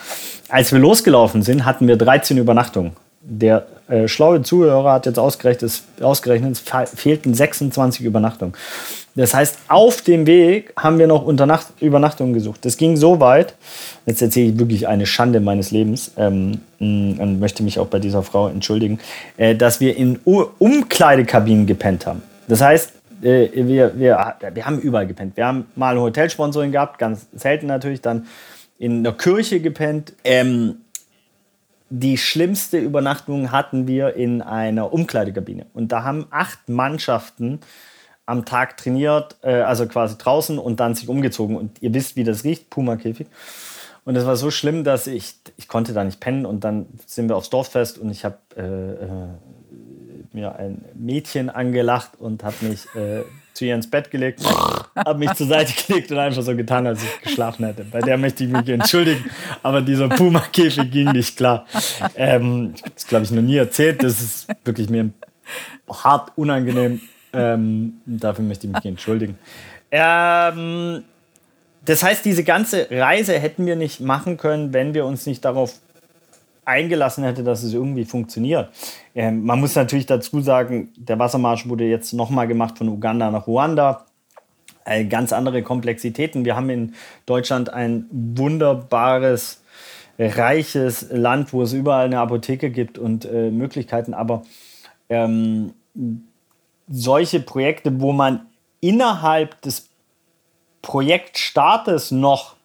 Als wir losgelaufen sind, hatten wir 13 Übernachtungen. der äh, schlaue Zuhörer hat jetzt ausgerechnet, es, ausgerechnet, es fehlten 26 Übernachtungen. Das heißt, auf dem Weg haben wir noch Unternacht Übernachtungen gesucht. Das ging so weit, jetzt erzähle ich wirklich eine Schande meines Lebens ähm, mm, und möchte mich auch bei dieser Frau entschuldigen, äh, dass wir in U Umkleidekabinen gepennt haben. Das heißt, äh, wir, wir, wir haben überall gepennt. Wir haben mal ein Hotelsponsoring gehabt, ganz selten natürlich, dann in der Kirche gepennt. Ähm, die schlimmste Übernachtung hatten wir in einer Umkleidekabine. Und da haben acht Mannschaften am Tag trainiert, äh, also quasi draußen und dann sich umgezogen. Und ihr wisst, wie das riecht, Puma-Käfig. Und das war so schlimm, dass ich, ich konnte da nicht pennen. Und dann sind wir aufs Dorffest und ich habe äh, äh, mir ein Mädchen angelacht und habe mich äh, zu ihr ins Bett gelegt, habe mich zur Seite gelegt und einfach so getan, als ich geschlafen hätte. Bei der möchte ich mich entschuldigen, aber dieser Puma-Käfig ging nicht klar. Ähm, das glaube ich noch nie erzählt. Das ist wirklich mir hart unangenehm. Ähm, dafür möchte ich mich entschuldigen. Ähm, das heißt, diese ganze Reise hätten wir nicht machen können, wenn wir uns nicht darauf eingelassen hätte, dass es irgendwie funktioniert. Ähm, man muss natürlich dazu sagen, der Wassermarsch wurde jetzt nochmal gemacht von Uganda nach Ruanda. Äh, ganz andere Komplexitäten. Wir haben in Deutschland ein wunderbares, reiches Land, wo es überall eine Apotheke gibt und äh, Möglichkeiten. Aber ähm, solche Projekte, wo man innerhalb des Projektstartes noch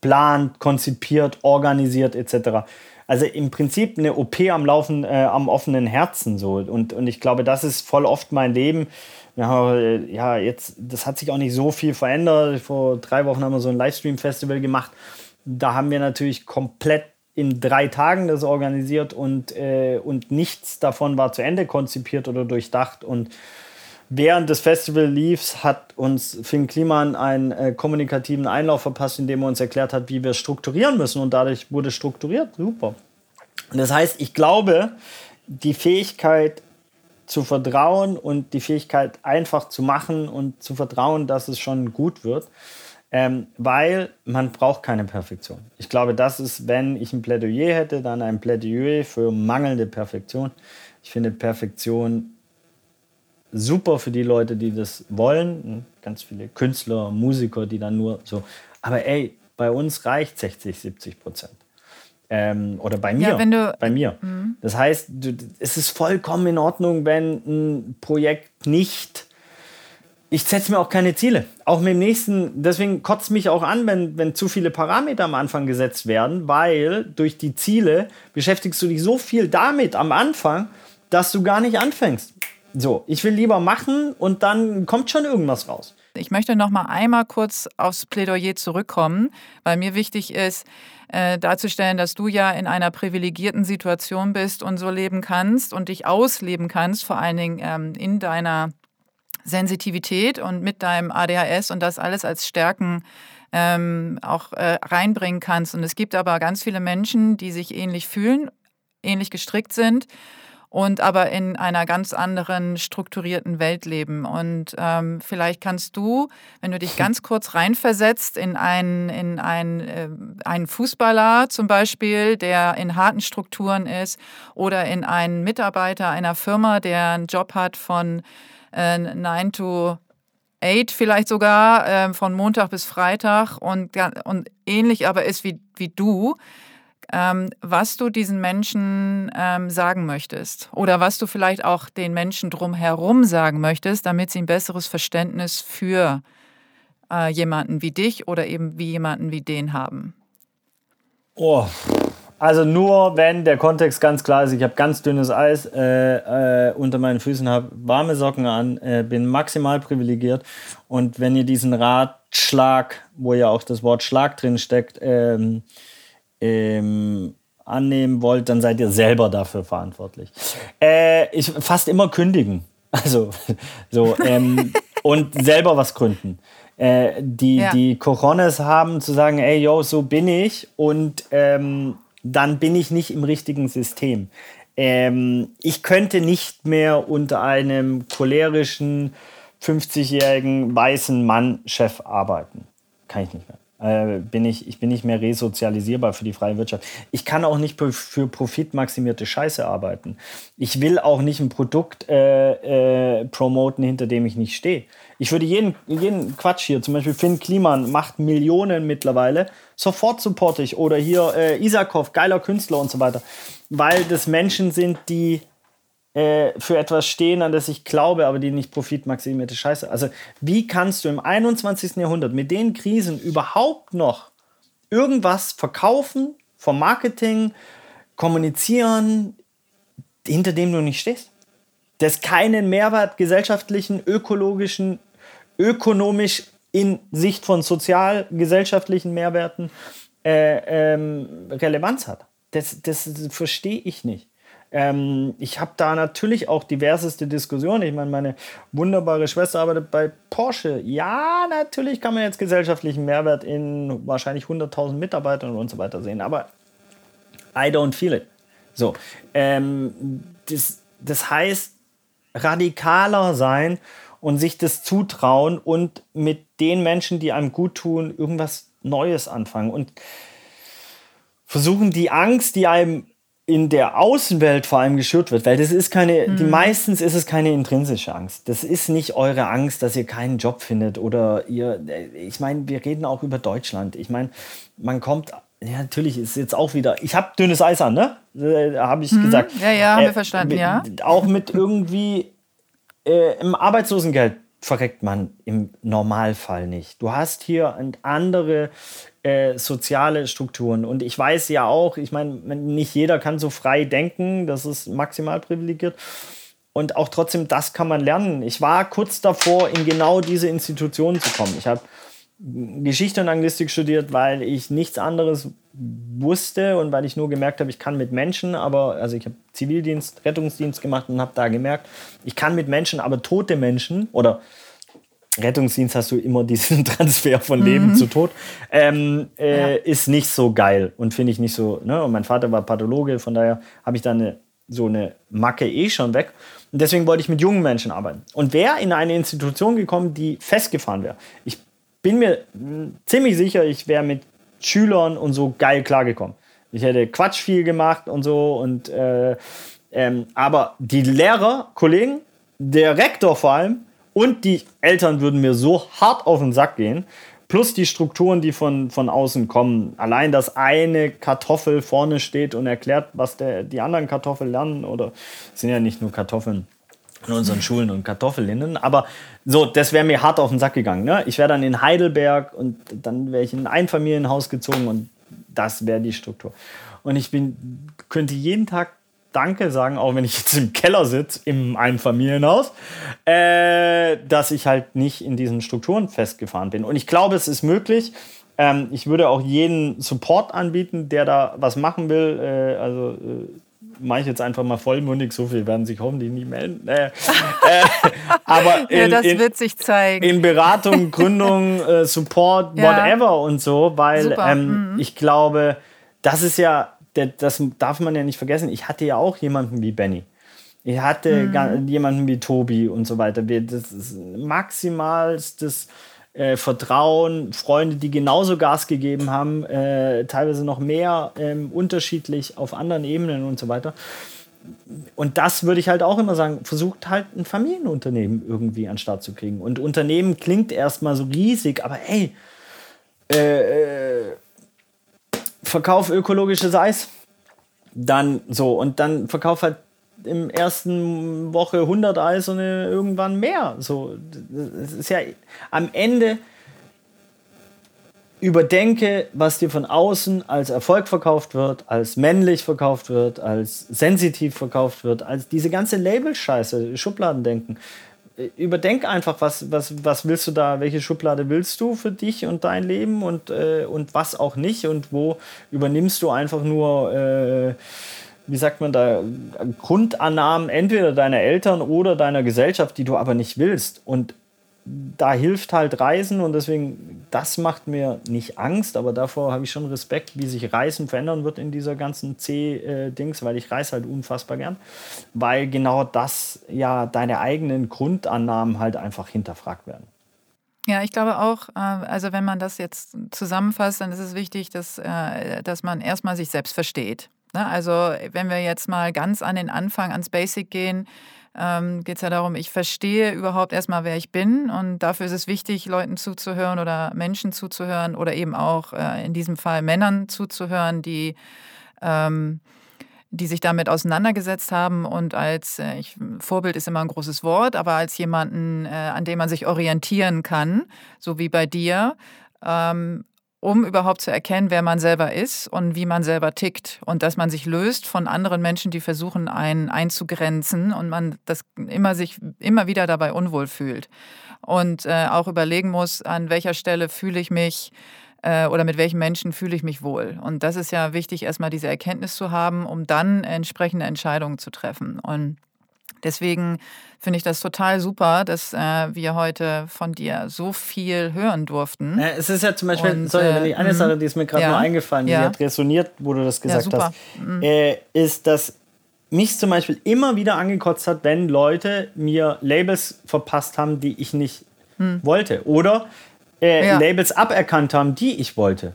plant, konzipiert, organisiert etc. Also im Prinzip eine OP am Laufen, äh, am offenen Herzen so. Und, und ich glaube, das ist voll oft mein Leben. Ja, ja, jetzt, das hat sich auch nicht so viel verändert. Vor drei Wochen haben wir so ein Livestream-Festival gemacht. Da haben wir natürlich komplett in drei Tagen das organisiert und, äh, und nichts davon war zu Ende konzipiert oder durchdacht. Und während des Festival liefs hat uns Finn Kliman einen äh, kommunikativen Einlauf verpasst, indem er uns erklärt hat, wie wir strukturieren müssen. Und dadurch wurde strukturiert. Super. Das heißt, ich glaube, die Fähigkeit zu vertrauen und die Fähigkeit einfach zu machen und zu vertrauen, dass es schon gut wird, ähm, weil man braucht keine Perfektion. Ich glaube, das ist, wenn ich ein Plädoyer hätte, dann ein Plädoyer für mangelnde Perfektion. Ich finde Perfektion super für die Leute, die das wollen. Ganz viele Künstler, Musiker, die dann nur so. Aber ey, bei uns reicht 60, 70 Prozent. Ähm, oder bei mir. Ja, du, bei mir. Mhm. Das heißt, du, es ist vollkommen in Ordnung, wenn ein Projekt nicht. Ich setze mir auch keine Ziele. Auch mit dem nächsten, deswegen kotzt mich auch an, wenn, wenn zu viele Parameter am Anfang gesetzt werden, weil durch die Ziele beschäftigst du dich so viel damit am Anfang, dass du gar nicht anfängst. So, ich will lieber machen und dann kommt schon irgendwas raus. Ich möchte noch mal einmal kurz aufs Plädoyer zurückkommen, weil mir wichtig ist, äh, darzustellen, dass du ja in einer privilegierten Situation bist und so leben kannst und dich ausleben kannst, vor allen Dingen ähm, in deiner Sensitivität und mit deinem ADHS und das alles als Stärken ähm, auch äh, reinbringen kannst. Und es gibt aber ganz viele Menschen, die sich ähnlich fühlen, ähnlich gestrickt sind und aber in einer ganz anderen strukturierten Welt leben. Und ähm, vielleicht kannst du, wenn du dich ganz kurz reinversetzt in einen, in einen, äh, einen Fußballer zum Beispiel, der in harten Strukturen ist, oder in einen Mitarbeiter einer Firma, der einen Job hat von äh, 9 to 8 vielleicht sogar, äh, von Montag bis Freitag und, und ähnlich aber ist wie, wie du, ähm, was du diesen Menschen ähm, sagen möchtest oder was du vielleicht auch den Menschen drumherum sagen möchtest, damit sie ein besseres Verständnis für äh, jemanden wie dich oder eben wie jemanden wie den haben. Oh, also nur wenn der Kontext ganz klar ist, ich habe ganz dünnes Eis äh, äh, unter meinen Füßen, habe warme Socken an, äh, bin maximal privilegiert und wenn ihr diesen Ratschlag, wo ja auch das Wort Schlag drin steckt, ähm, ähm, annehmen wollt, dann seid ihr selber dafür verantwortlich. Äh, ich fast immer kündigen. Also so ähm, und selber was gründen. Äh, die ja. die Corones haben zu sagen, ey yo, so bin ich und ähm, dann bin ich nicht im richtigen System. Ähm, ich könnte nicht mehr unter einem cholerischen 50-jährigen weißen Mann Chef arbeiten. Kann ich nicht mehr. Äh, bin ich, ich bin nicht mehr resozialisierbar für die freie Wirtschaft. Ich kann auch nicht für profitmaximierte Scheiße arbeiten. Ich will auch nicht ein Produkt äh, äh, promoten, hinter dem ich nicht stehe. Ich würde jeden, jeden Quatsch hier, zum Beispiel Finn Kliman macht Millionen mittlerweile, sofort supporte ich. Oder hier äh, Isakov, geiler Künstler und so weiter. Weil das Menschen sind, die äh, für etwas stehen, an das ich glaube, aber die nicht profitmaximierte Scheiße. Also wie kannst du im 21. Jahrhundert mit den Krisen überhaupt noch irgendwas verkaufen, vom Marketing, kommunizieren, hinter dem du nicht stehst? Das keinen Mehrwert gesellschaftlichen, ökologischen, ökonomisch in Sicht von sozial-gesellschaftlichen Mehrwerten äh, ähm, Relevanz hat. Das, das verstehe ich nicht. Ähm, ich habe da natürlich auch diverseste Diskussionen. Ich meine, meine wunderbare Schwester arbeitet bei Porsche. Ja, natürlich kann man jetzt gesellschaftlichen Mehrwert in wahrscheinlich 100.000 Mitarbeitern und so weiter sehen, aber I don't feel it. So, ähm, das, das heißt, radikaler sein und sich das zutrauen und mit den Menschen, die einem gut tun, irgendwas Neues anfangen und versuchen die Angst, die einem in der Außenwelt vor allem geschürt wird, weil das ist keine, mhm. die meistens ist es keine intrinsische Angst. Das ist nicht eure Angst, dass ihr keinen Job findet oder ihr, ich meine, wir reden auch über Deutschland. Ich meine, man kommt, ja, natürlich ist jetzt auch wieder, ich habe dünnes Eis an, ne? Äh, habe ich mhm. gesagt. Ja, ja, haben äh, wir verstanden, ja. Auch mit irgendwie äh, im Arbeitslosengeld verreckt man im Normalfall nicht. Du hast hier andere äh, soziale Strukturen. Und ich weiß ja auch, ich meine, nicht jeder kann so frei denken, das ist maximal privilegiert. Und auch trotzdem, das kann man lernen. Ich war kurz davor, in genau diese Institutionen zu kommen. Ich habe Geschichte und Anglistik studiert, weil ich nichts anderes wusste und weil ich nur gemerkt habe, ich kann mit Menschen, aber also ich habe Zivildienst, Rettungsdienst gemacht und habe da gemerkt, ich kann mit Menschen, aber tote Menschen oder Rettungsdienst hast du immer diesen Transfer von Leben mhm. zu Tod, ähm, äh, ja. ist nicht so geil und finde ich nicht so. Ne? Und mein Vater war Pathologe, von daher habe ich da eine, so eine Macke eh schon weg. Und deswegen wollte ich mit jungen Menschen arbeiten. Und wäre in eine Institution gekommen, die festgefahren wäre. Ich bin mir ziemlich sicher, ich wäre mit Schülern und so geil klargekommen. Ich hätte Quatsch viel gemacht und so und äh, ähm, aber die Lehrer, Kollegen, der Rektor vor allem, und die Eltern würden mir so hart auf den Sack gehen. Plus die Strukturen, die von, von außen kommen. Allein, dass eine Kartoffel vorne steht und erklärt, was der, die anderen Kartoffeln lernen. Oder sind ja nicht nur Kartoffeln in unseren Schulen und Kartoffelinnen. Aber so, das wäre mir hart auf den Sack gegangen. Ne? Ich wäre dann in Heidelberg und dann wäre ich in ein Einfamilienhaus gezogen und das wäre die Struktur. Und ich bin, könnte jeden Tag Danke sagen, auch wenn ich jetzt im Keller sitze, im Einfamilienhaus, äh, dass ich halt nicht in diesen Strukturen festgefahren bin. Und ich glaube, es ist möglich. Ähm, ich würde auch jeden Support anbieten, der da was machen will. Äh, also äh, mache ich jetzt einfach mal vollmundig, so viel werden sich hoffentlich nie melden. Äh, äh, aber in, ja, das wird sich zeigen. In Beratung, Gründung, äh, Support, ja. whatever und so, weil ähm, mhm. ich glaube, das ist ja das darf man ja nicht vergessen. Ich hatte ja auch jemanden wie Benny. Ich hatte mhm. jemanden wie Tobi und so weiter. Das ist maximalstes äh, Vertrauen, Freunde, die genauso Gas gegeben haben, äh, teilweise noch mehr ähm, unterschiedlich auf anderen Ebenen und so weiter. Und das würde ich halt auch immer sagen, versucht halt ein Familienunternehmen irgendwie an den Start zu kriegen. Und Unternehmen klingt erstmal so riesig, aber hey, äh, äh verkauf ökologisches Eis. Dann so, und dann verkauf halt im ersten Woche 100 Eis und irgendwann mehr. So, es ist ja am Ende überdenke, was dir von außen als Erfolg verkauft wird, als männlich verkauft wird, als sensitiv verkauft wird, als diese ganze Label-Scheiße, Schubladendenken überdenk einfach, was, was, was willst du da, welche Schublade willst du für dich und dein Leben und, äh, und was auch nicht und wo übernimmst du einfach nur, äh, wie sagt man da, Grundannahmen entweder deiner Eltern oder deiner Gesellschaft, die du aber nicht willst. Und da hilft halt Reisen und deswegen, das macht mir nicht Angst, aber davor habe ich schon Respekt, wie sich Reisen verändern wird in dieser ganzen C-Dings, weil ich reise halt unfassbar gern, weil genau das ja deine eigenen Grundannahmen halt einfach hinterfragt werden. Ja, ich glaube auch, äh, also wenn man das jetzt zusammenfasst, dann ist es wichtig, dass, äh, dass man erstmal sich selbst versteht. Ne? Also wenn wir jetzt mal ganz an den Anfang, ans Basic gehen, ähm, geht es ja darum, ich verstehe überhaupt erstmal, wer ich bin. Und dafür ist es wichtig, Leuten zuzuhören oder Menschen zuzuhören oder eben auch äh, in diesem Fall Männern zuzuhören, die ähm, die sich damit auseinandergesetzt haben und als äh, ich, Vorbild ist immer ein großes Wort, aber als jemanden, äh, an dem man sich orientieren kann, so wie bei dir, ähm, um überhaupt zu erkennen, wer man selber ist und wie man selber tickt und dass man sich löst von anderen Menschen, die versuchen, einen einzugrenzen und man das immer sich immer wieder dabei unwohl fühlt und äh, auch überlegen muss, an welcher Stelle fühle ich mich äh, oder mit welchen Menschen fühle ich mich wohl. Und das ist ja wichtig, erstmal diese Erkenntnis zu haben, um dann entsprechende Entscheidungen zu treffen. Und deswegen finde ich das total super, dass äh, wir heute von dir so viel hören durften. Ja, es ist ja zum Beispiel, Und, sorry, ich eine mhm. Sache, die ist mir gerade ja, nur eingefallen, die ja. hat resoniert, wo du das gesagt hast, mhm. äh, ist, dass mich zum Beispiel immer wieder angekotzt hat, wenn Leute mir Labels verpasst haben, die ich nicht mhm. wollte. Oder äh. Labels aberkannt haben, die ich wollte.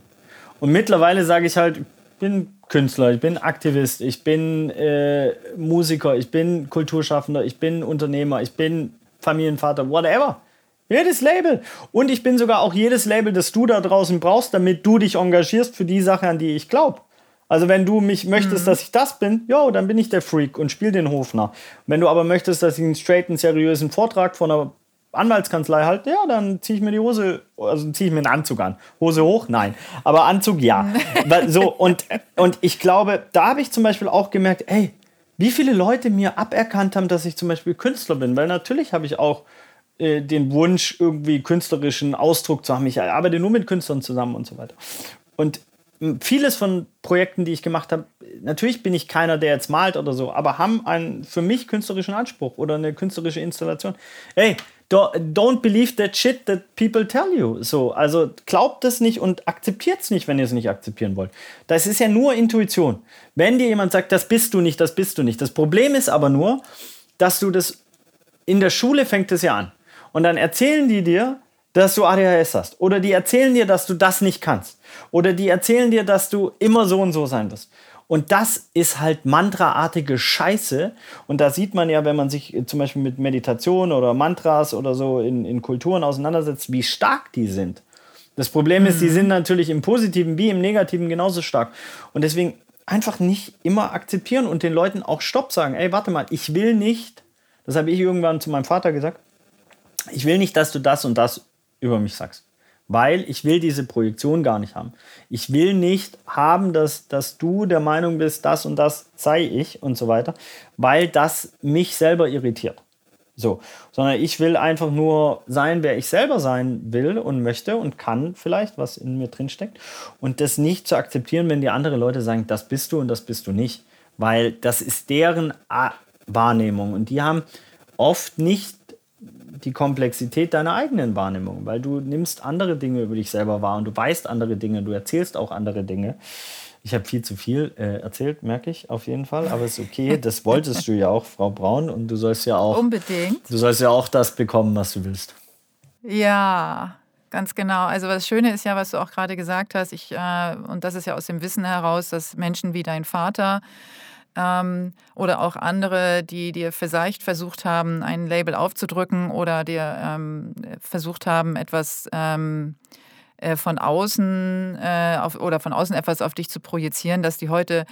Und mittlerweile sage ich halt, bin Künstler, ich bin Aktivist, ich bin äh, Musiker, ich bin Kulturschaffender, ich bin Unternehmer, ich bin Familienvater, whatever. Jedes Label. Und ich bin sogar auch jedes Label, das du da draußen brauchst, damit du dich engagierst für die Sache, an die ich glaube. Also wenn du mich möchtest, mhm. dass ich das bin, jo, dann bin ich der Freak und spiel den Hofner. Wenn du aber möchtest, dass ich einen straighten, seriösen Vortrag von einer Anwaltskanzlei halt, ja, dann ziehe ich mir die Hose, also ziehe ich mir einen Anzug an. Hose hoch? Nein. Aber Anzug ja. so, und, und ich glaube, da habe ich zum Beispiel auch gemerkt, ey, wie viele Leute mir aberkannt haben, dass ich zum Beispiel Künstler bin. Weil natürlich habe ich auch äh, den Wunsch, irgendwie künstlerischen Ausdruck zu haben. Ich arbeite nur mit Künstlern zusammen und so weiter. Und vieles von Projekten, die ich gemacht habe, natürlich bin ich keiner, der jetzt malt oder so, aber haben einen für mich künstlerischen Anspruch oder eine künstlerische Installation. Ey, don't believe that shit that people tell you. So, also glaubt es nicht und akzeptiert es nicht, wenn ihr es nicht akzeptieren wollt. Das ist ja nur Intuition. Wenn dir jemand sagt, das bist du nicht, das bist du nicht. Das Problem ist aber nur, dass du das in der Schule fängt es ja an. Und dann erzählen die dir, dass du ADHS hast. Oder die erzählen dir, dass du das nicht kannst. Oder die erzählen dir, dass du immer so und so sein wirst. Und das ist halt mantraartige Scheiße. Und da sieht man ja, wenn man sich zum Beispiel mit Meditation oder Mantras oder so in, in Kulturen auseinandersetzt, wie stark die sind. Das Problem mhm. ist, die mhm. sind natürlich im Positiven wie im Negativen genauso stark. Und deswegen einfach nicht immer akzeptieren und den Leuten auch Stopp sagen. Ey, warte mal, ich will nicht, das habe ich irgendwann zu meinem Vater gesagt, ich will nicht, dass du das und das über mich sagst weil ich will diese Projektion gar nicht haben. Ich will nicht haben, dass, dass du der Meinung bist, das und das sei ich und so weiter, weil das mich selber irritiert. So, sondern ich will einfach nur sein, wer ich selber sein will und möchte und kann vielleicht, was in mir drin steckt. Und das nicht zu akzeptieren, wenn die anderen Leute sagen, das bist du und das bist du nicht. Weil das ist deren Wahrnehmung. Und die haben oft nicht die Komplexität deiner eigenen Wahrnehmung, weil du nimmst andere Dinge über dich selber wahr und du weißt andere Dinge, du erzählst auch andere Dinge. Ich habe viel zu viel äh, erzählt, merke ich auf jeden Fall, aber ist okay. Das wolltest du ja auch, Frau Braun, und du sollst ja auch unbedingt. Du sollst ja auch das bekommen, was du willst. Ja, ganz genau. Also das Schöne ist ja, was du auch gerade gesagt hast, ich, äh, und das ist ja aus dem Wissen heraus, dass Menschen wie dein Vater ähm, oder auch andere, die dir vielleicht versucht haben, ein Label aufzudrücken oder dir ähm, versucht haben, etwas ähm, äh, von außen äh, auf, oder von außen etwas auf dich zu projizieren, dass die heute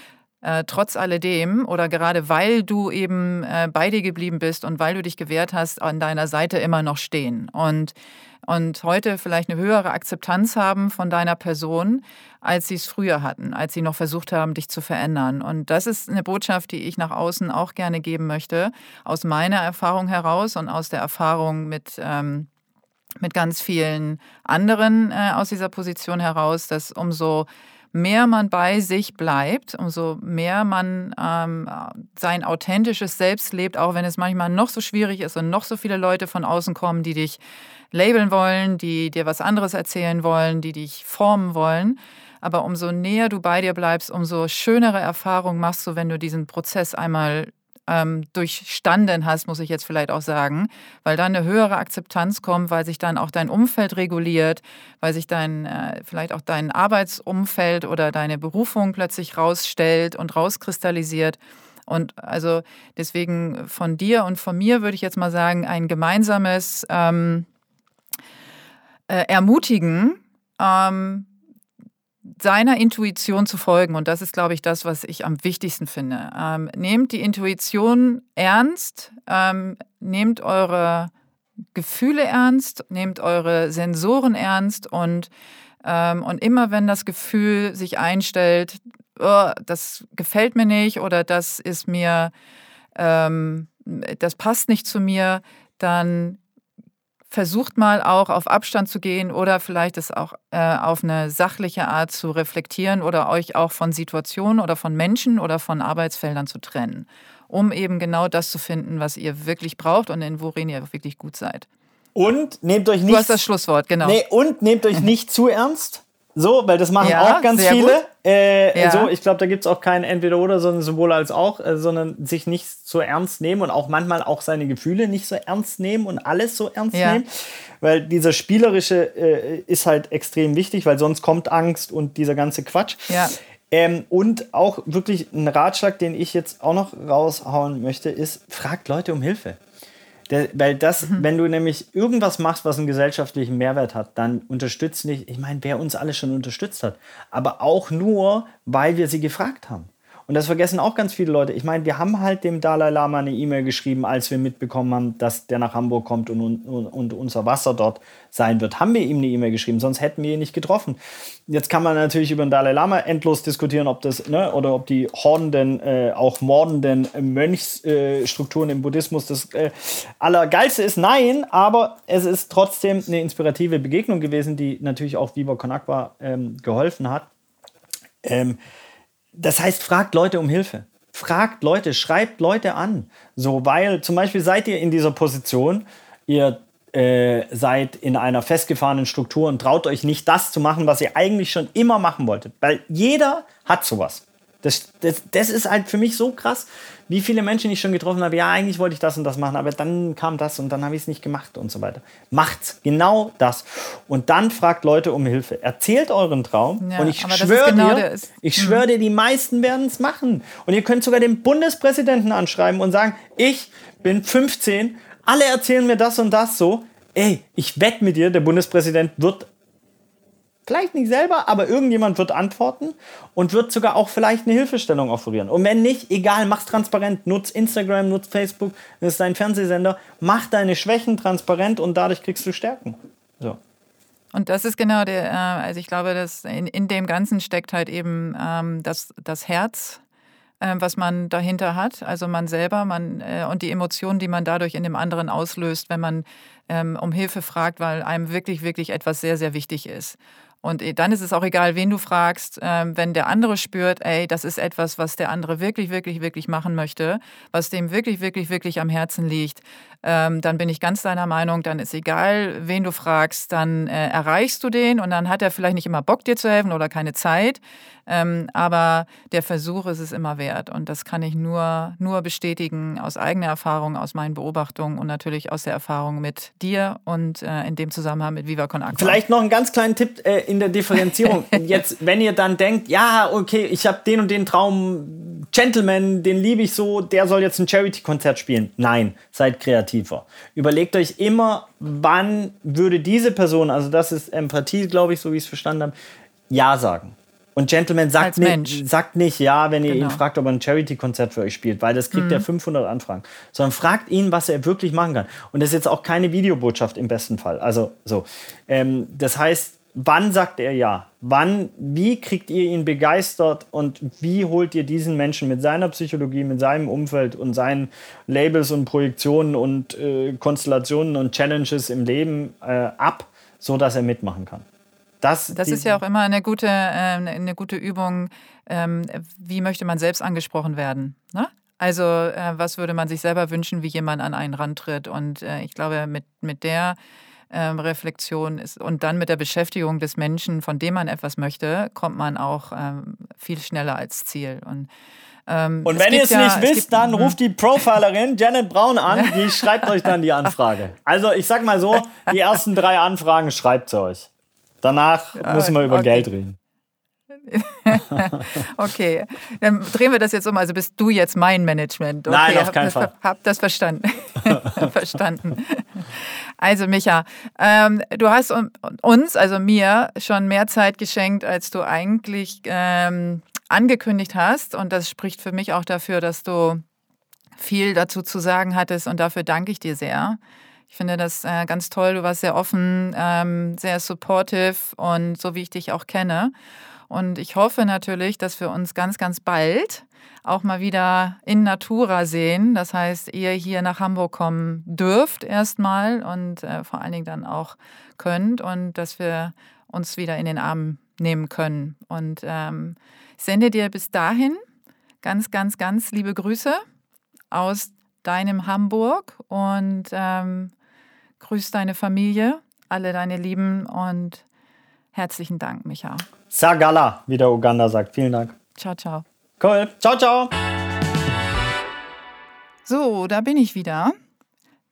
äh, trotz alledem oder gerade weil du eben äh, bei dir geblieben bist und weil du dich gewehrt hast, an deiner Seite immer noch stehen. Und und heute vielleicht eine höhere Akzeptanz haben von deiner Person, als sie es früher hatten, als sie noch versucht haben, dich zu verändern. Und das ist eine Botschaft, die ich nach außen auch gerne geben möchte, aus meiner Erfahrung heraus und aus der Erfahrung mit. Ähm, mit ganz vielen anderen äh, aus dieser Position heraus, dass umso mehr man bei sich bleibt, umso mehr man ähm, sein authentisches Selbst lebt, auch wenn es manchmal noch so schwierig ist und noch so viele Leute von außen kommen, die dich labeln wollen, die dir was anderes erzählen wollen, die dich formen wollen. Aber umso näher du bei dir bleibst, umso schönere Erfahrungen machst du, wenn du diesen Prozess einmal ähm, durchstanden hast, muss ich jetzt vielleicht auch sagen, weil dann eine höhere Akzeptanz kommt, weil sich dann auch dein Umfeld reguliert, weil sich dein, äh, vielleicht auch dein Arbeitsumfeld oder deine Berufung plötzlich rausstellt und rauskristallisiert. Und also deswegen von dir und von mir würde ich jetzt mal sagen, ein gemeinsames ähm, äh, Ermutigen, ähm, seiner Intuition zu folgen. Und das ist, glaube ich, das, was ich am wichtigsten finde. Ähm, nehmt die Intuition ernst, ähm, nehmt eure Gefühle ernst, nehmt eure Sensoren ernst und, ähm, und immer wenn das Gefühl sich einstellt, oh, das gefällt mir nicht oder das ist mir, ähm, das passt nicht zu mir, dann versucht mal auch auf Abstand zu gehen oder vielleicht es auch äh, auf eine sachliche Art zu reflektieren oder euch auch von Situationen oder von Menschen oder von Arbeitsfeldern zu trennen, um eben genau das zu finden, was ihr wirklich braucht und in worin ihr wirklich gut seid. Und nehmt euch nicht. Du hast das Schlusswort, genau. Nee, und nehmt euch nicht zu ernst. So, weil das machen ja, auch ganz viele. Äh, ja. So, ich glaube, da gibt es auch kein Entweder-Oder, sondern sowohl als auch, äh, sondern sich nicht so ernst nehmen und auch manchmal auch seine Gefühle nicht so ernst nehmen und alles so ernst ja. nehmen. Weil dieser spielerische äh, ist halt extrem wichtig, weil sonst kommt Angst und dieser ganze Quatsch. Ja. Ähm, und auch wirklich ein Ratschlag, den ich jetzt auch noch raushauen möchte, ist, fragt Leute um Hilfe. Der, weil das, mhm. wenn du nämlich irgendwas machst, was einen gesellschaftlichen Mehrwert hat, dann unterstützt nicht, ich meine, wer uns alle schon unterstützt hat, aber auch nur, weil wir sie gefragt haben. Und das vergessen auch ganz viele Leute. Ich meine, wir haben halt dem Dalai Lama eine E-Mail geschrieben, als wir mitbekommen haben, dass der nach Hamburg kommt und, und, und unser Wasser dort sein wird. Haben wir ihm eine E-Mail geschrieben, sonst hätten wir ihn nicht getroffen. Jetzt kann man natürlich über den Dalai Lama endlos diskutieren, ob das, ne, oder ob die hordenden, äh, auch mordenden Mönchsstrukturen äh, im Buddhismus das äh, Allergeilste ist. Nein, aber es ist trotzdem eine inspirative Begegnung gewesen, die natürlich auch Viva Con Agua ähm, geholfen hat. Ähm, das heißt, fragt Leute um Hilfe. Fragt Leute, schreibt Leute an. So, weil zum Beispiel seid ihr in dieser Position, ihr äh, seid in einer festgefahrenen Struktur und traut euch nicht das zu machen, was ihr eigentlich schon immer machen wolltet. Weil jeder hat sowas. Das, das, das ist halt für mich so krass, wie viele Menschen ich schon getroffen habe. Ja, eigentlich wollte ich das und das machen, aber dann kam das und dann habe ich es nicht gemacht und so weiter. Macht's genau das. Und dann fragt Leute um Hilfe. Erzählt euren Traum ja, und ich schwöre genau dir, ich mhm. schwöre dir, die meisten werden es machen. Und ihr könnt sogar den Bundespräsidenten anschreiben und sagen, ich bin 15, alle erzählen mir das und das so. Ey, ich wette mit dir, der Bundespräsident wird Vielleicht nicht selber, aber irgendjemand wird antworten und wird sogar auch vielleicht eine Hilfestellung offerieren. Und wenn nicht, egal, mach's transparent. Nutz Instagram, nutz Facebook, das ist dein Fernsehsender. Mach deine Schwächen transparent und dadurch kriegst du Stärken. So. Und das ist genau der, äh, also ich glaube, dass in, in dem Ganzen steckt halt eben ähm, das, das Herz, äh, was man dahinter hat, also man selber, man äh, und die Emotionen, die man dadurch in dem anderen auslöst, wenn man ähm, um Hilfe fragt, weil einem wirklich, wirklich etwas sehr, sehr wichtig ist. Und äh, dann ist es auch egal, wen du fragst, ähm, wenn der andere spürt, ey, das ist etwas, was der andere wirklich, wirklich, wirklich machen möchte, was dem wirklich, wirklich, wirklich am Herzen liegt, ähm, dann bin ich ganz deiner Meinung, dann ist egal, wen du fragst, dann äh, erreichst du den und dann hat er vielleicht nicht immer Bock, dir zu helfen oder keine Zeit. Ähm, aber der Versuch ist es immer wert. Und das kann ich nur, nur bestätigen aus eigener Erfahrung, aus meinen Beobachtungen und natürlich aus der Erfahrung mit dir und äh, in dem Zusammenhang mit Viva Con Aqua. Vielleicht noch einen ganz kleinen Tipp äh, in der Differenzierung. Jetzt, wenn ihr dann denkt, ja, okay, ich habe den und den Traum, Gentleman, den liebe ich so, der soll jetzt ein Charity-Konzert spielen. Nein, seid kreativer. Überlegt euch immer, wann würde diese Person, also das ist Empathie, glaube ich, so wie ich es verstanden habe, Ja sagen. Und Gentleman sagt, nicht, sagt nicht ja, wenn ihr genau. ihn fragt, ob er ein Charity-Konzert für euch spielt, weil das kriegt mhm. er 500 Anfragen. Sondern fragt ihn, was er wirklich machen kann. Und das ist jetzt auch keine Videobotschaft im besten Fall. Also so. Ähm, das heißt, wann sagt er ja? Wann, wie kriegt ihr ihn begeistert und wie holt ihr diesen Menschen mit seiner Psychologie, mit seinem Umfeld und seinen Labels und Projektionen und äh, Konstellationen und Challenges im Leben äh, ab, sodass er mitmachen kann? Das, das ist ja auch immer eine gute, äh, eine gute Übung, ähm, wie möchte man selbst angesprochen werden. Ne? Also äh, was würde man sich selber wünschen, wie jemand an einen rantritt. Und äh, ich glaube, mit, mit der ähm, Reflexion ist, und dann mit der Beschäftigung des Menschen, von dem man etwas möchte, kommt man auch ähm, viel schneller als Ziel. Und Ähm, und wenn ihr es ja, nicht wisst, dann mhm. ruft die Profilerin Janet Braun an, die schreibt euch dann die Anfrage. Also ich sag mal so, die ersten drei Anfragen schreibt sie euch. Danach müssen wir über okay. Geld reden. okay, dann drehen wir das jetzt um. Also bist du jetzt mein Management. Okay, Nein, auf keinen Fall. Hab das verstanden. verstanden. Also Micha, ähm, du hast uns, also mir, schon mehr Zeit geschenkt, als du eigentlich ähm, angekündigt hast. Und das spricht für mich auch dafür, dass du viel dazu zu sagen hattest. Und dafür danke ich dir sehr. Ich finde das äh, ganz toll. Du warst sehr offen, ähm, sehr supportive und so wie ich dich auch kenne. Und ich hoffe natürlich, dass wir uns ganz, ganz bald auch mal wieder in Natura sehen. Das heißt, ihr hier nach Hamburg kommen dürft erstmal und äh, vor allen Dingen dann auch könnt und dass wir uns wieder in den Arm nehmen können. Und ähm, sende dir bis dahin ganz, ganz, ganz liebe Grüße aus deinem Hamburg und ähm, grüß deine Familie, alle deine Lieben und herzlichen Dank, Micha. Sagala, wie der Uganda sagt. Vielen Dank. Ciao, ciao. Cool. Ciao, ciao. So, da bin ich wieder.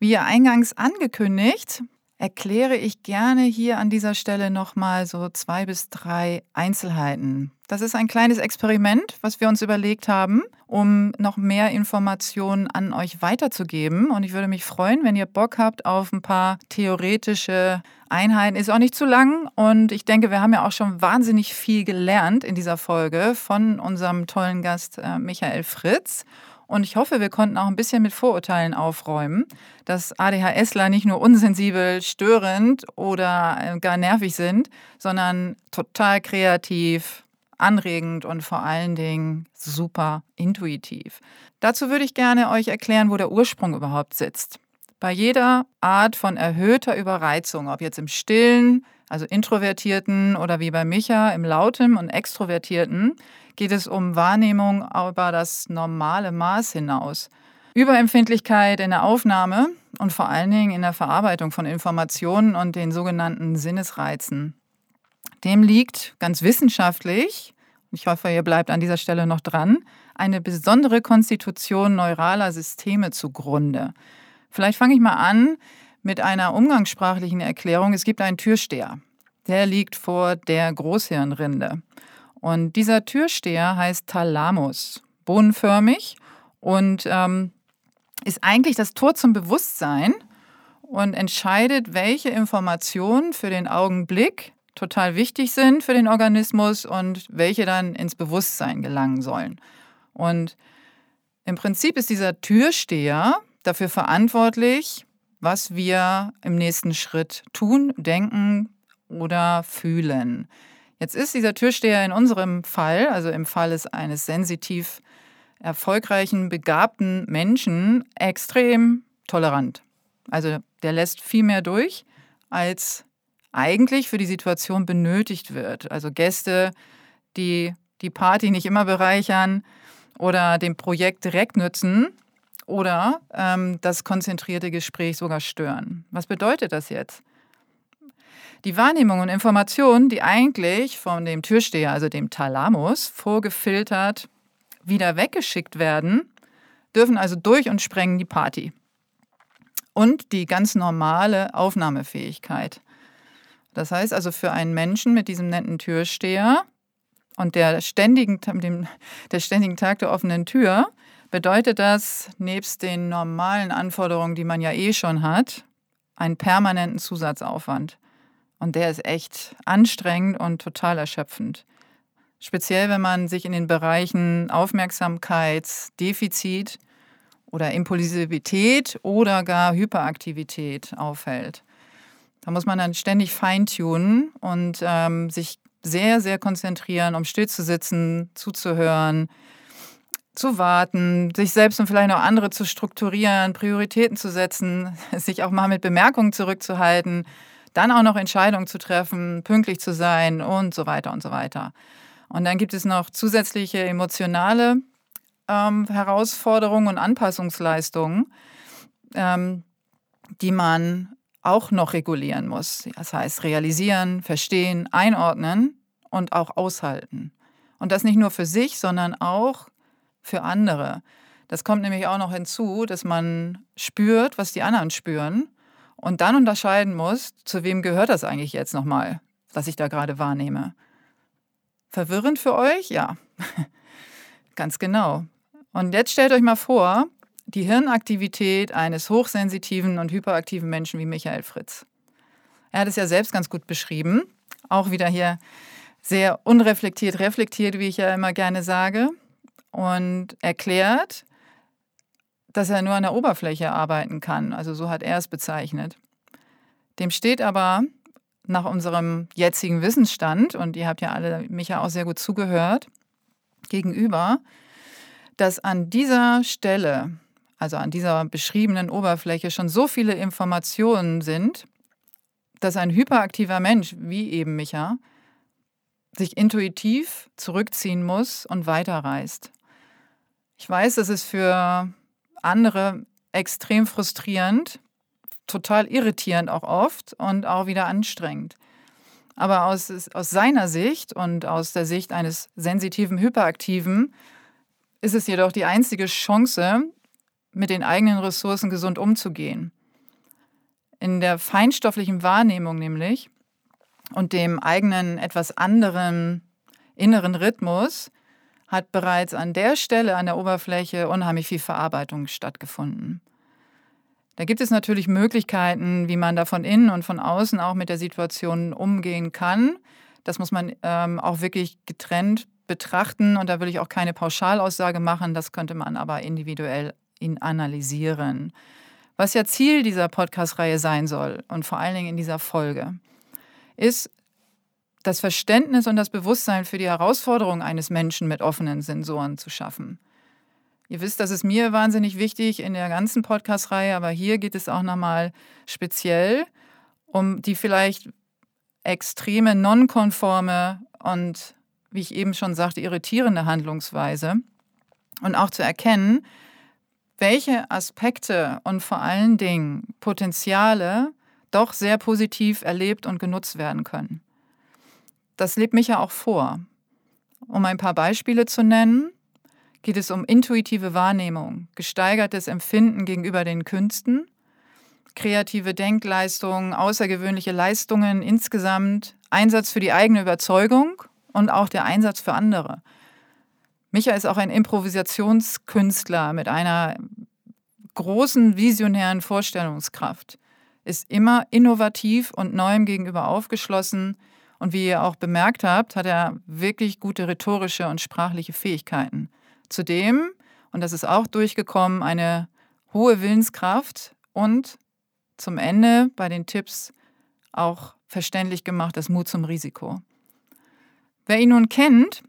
Wie eingangs angekündigt, erkläre ich gerne hier an dieser Stelle nochmal so zwei bis drei Einzelheiten. Das ist ein kleines Experiment, was wir uns überlegt haben, um noch mehr Informationen an euch weiterzugeben. Und ich würde mich freuen, wenn ihr Bock habt auf ein paar theoretische Einheiten. Ist auch nicht zu lang und ich denke, wir haben ja auch schon wahnsinnig viel gelernt in dieser Folge von unserem tollen Gast äh, Michael Fritz. Und ich hoffe, wir konnten auch ein bisschen mit Vorurteilen aufräumen, dass ADHSler nicht nur unsensibel, störend oder äh, gar nervig sind, sondern total kreativ, anregend und vor allen Dingen super intuitiv. Dazu würde ich gerne euch erklären, wo der Ursprung überhaupt sitzt. Bei jeder Art von erhöhter Überreizung, ob jetzt im stillen, also introvertierten oder wie bei Micha im lauten und extrovertierten, geht es um Wahrnehmung über das normale Maß hinaus. Überempfindlichkeit in der Aufnahme und vor allen Dingen in der Verarbeitung von Informationen und den sogenannten Sinnesreizen. Dem liegt ganz wissenschaftlich, ich hoffe, ihr bleibt an dieser Stelle noch dran, eine besondere Konstitution neuraler Systeme zugrunde. Vielleicht fange ich mal an mit einer umgangssprachlichen Erklärung. Es gibt einen Türsteher. Der liegt vor der Großhirnrinde. Und dieser Türsteher heißt Thalamus, bohnenförmig und ähm, ist eigentlich das Tor zum Bewusstsein und entscheidet, welche Informationen für den Augenblick total wichtig sind für den Organismus und welche dann ins Bewusstsein gelangen sollen. Und im Prinzip ist dieser Türsteher dafür verantwortlich, was wir im nächsten Schritt tun, denken oder fühlen. Jetzt ist dieser Türsteher in unserem Fall, also im Fall eines sensitiv erfolgreichen, begabten Menschen, extrem tolerant. Also der lässt viel mehr durch, als eigentlich für die Situation benötigt wird. Also Gäste, die die Party nicht immer bereichern oder dem Projekt direkt nützen oder ähm, das konzentrierte Gespräch sogar stören. Was bedeutet das jetzt? Die Wahrnehmung und Informationen, die eigentlich von dem Türsteher, also dem Thalamus, vorgefiltert wieder weggeschickt werden, dürfen also durch und sprengen die Party. Und die ganz normale Aufnahmefähigkeit. Das heißt also für einen Menschen mit diesem netten Türsteher und der ständigen, dem, der ständigen Tag der offenen Tür bedeutet das nebst den normalen Anforderungen, die man ja eh schon hat, einen permanenten Zusatzaufwand. Und der ist echt anstrengend und total erschöpfend. Speziell, wenn man sich in den Bereichen Aufmerksamkeitsdefizit oder Impulsivität oder gar Hyperaktivität aufhält. Da muss man dann ständig feintunen und ähm, sich sehr, sehr konzentrieren, um still zu sitzen, zuzuhören, zu warten, sich selbst und vielleicht auch andere zu strukturieren, Prioritäten zu setzen, sich auch mal mit Bemerkungen zurückzuhalten, dann auch noch Entscheidungen zu treffen, pünktlich zu sein und so weiter und so weiter. Und dann gibt es noch zusätzliche emotionale ähm, Herausforderungen und Anpassungsleistungen, ähm, die man auch noch regulieren muss. Das heißt, realisieren, verstehen, einordnen und auch aushalten. Und das nicht nur für sich, sondern auch für andere. Das kommt nämlich auch noch hinzu, dass man spürt, was die anderen spüren und dann unterscheiden muss, zu wem gehört das eigentlich jetzt nochmal, was ich da gerade wahrnehme. Verwirrend für euch? Ja, ganz genau. Und jetzt stellt euch mal vor, die Hirnaktivität eines hochsensitiven und hyperaktiven Menschen wie Michael Fritz. Er hat es ja selbst ganz gut beschrieben, auch wieder hier sehr unreflektiert, reflektiert, wie ich ja immer gerne sage, und erklärt, dass er nur an der Oberfläche arbeiten kann. Also so hat er es bezeichnet. Dem steht aber nach unserem jetzigen Wissensstand, und ihr habt ja alle mich ja auch sehr gut zugehört, gegenüber, dass an dieser Stelle, also an dieser beschriebenen Oberfläche, schon so viele Informationen sind, dass ein hyperaktiver Mensch, wie eben Micha, sich intuitiv zurückziehen muss und weiterreist. Ich weiß, das ist für andere extrem frustrierend, total irritierend auch oft und auch wieder anstrengend. Aber aus, aus seiner Sicht und aus der Sicht eines sensitiven Hyperaktiven ist es jedoch die einzige Chance, mit den eigenen Ressourcen gesund umzugehen. In der feinstofflichen Wahrnehmung nämlich und dem eigenen etwas anderen inneren Rhythmus hat bereits an der Stelle an der Oberfläche unheimlich viel Verarbeitung stattgefunden. Da gibt es natürlich Möglichkeiten, wie man da von innen und von außen auch mit der Situation umgehen kann. Das muss man ähm, auch wirklich getrennt betrachten und da will ich auch keine Pauschalaussage machen, das könnte man aber individuell analysieren. Was ja Ziel dieser Podcast-Reihe sein soll und vor allen Dingen in dieser Folge, ist das Verständnis und das Bewusstsein für die Herausforderung eines Menschen mit offenen Sensoren zu schaffen. Ihr wisst, das ist mir wahnsinnig wichtig in der ganzen Podcast-Reihe, aber hier geht es auch nochmal speziell um die vielleicht extreme, nonkonforme und, wie ich eben schon sagte, irritierende Handlungsweise und auch zu erkennen, welche Aspekte und vor allen Dingen Potenziale doch sehr positiv erlebt und genutzt werden können das lebt mich ja auch vor. Um ein paar Beispiele zu nennen, geht es um intuitive Wahrnehmung, gesteigertes Empfinden gegenüber den Künsten, kreative Denkleistungen, außergewöhnliche Leistungen insgesamt, Einsatz für die eigene Überzeugung und auch der Einsatz für andere. Micha ist auch ein Improvisationskünstler mit einer großen visionären Vorstellungskraft, ist immer innovativ und neuem gegenüber aufgeschlossen, und wie ihr auch bemerkt habt, hat er wirklich gute rhetorische und sprachliche Fähigkeiten. Zudem, und das ist auch durchgekommen, eine hohe Willenskraft und zum Ende bei den Tipps auch verständlich gemacht, das Mut zum Risiko. Wer ihn nun kennt,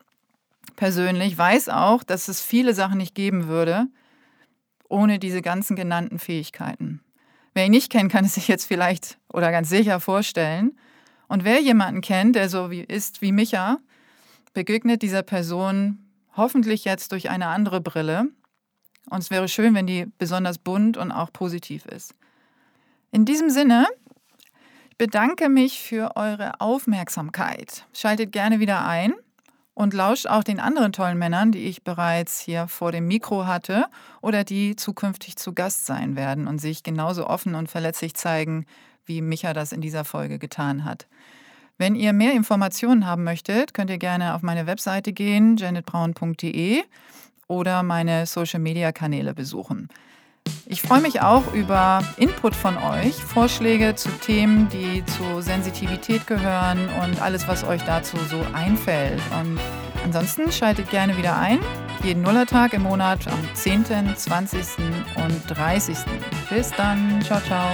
persönlich, weiß auch, dass es viele Sachen nicht geben würde, ohne diese ganzen genannten Fähigkeiten. Wer ihn nicht kennt, kann es sich jetzt vielleicht oder ganz sicher vorstellen, und wer jemanden kennt, der so wie ist wie Micha, begegnet dieser Person hoffentlich jetzt durch eine andere Brille. Und es wäre schön, wenn die besonders bunt und auch positiv ist. In diesem Sinne, ich bedanke mich für eure Aufmerksamkeit. Schaltet gerne wieder ein und lauscht auch den anderen tollen Männern, die ich bereits hier vor dem Mikro hatte oder die zukünftig zu Gast sein werden und sich genauso offen und verletzlich zeigen wie Micha das in dieser Folge getan hat. Wenn ihr mehr Informationen haben möchtet, könnt ihr gerne auf meine Webseite gehen, janetbraun.de oder meine Social-Media-Kanäle besuchen. Ich freue mich auch über Input von euch, Vorschläge zu Themen, die zu Sensitivität gehören und alles, was euch dazu so einfällt. Und ansonsten schaltet gerne wieder ein, jeden Nullertag im Monat am 10., 20. und 30. Bis dann, ciao, ciao.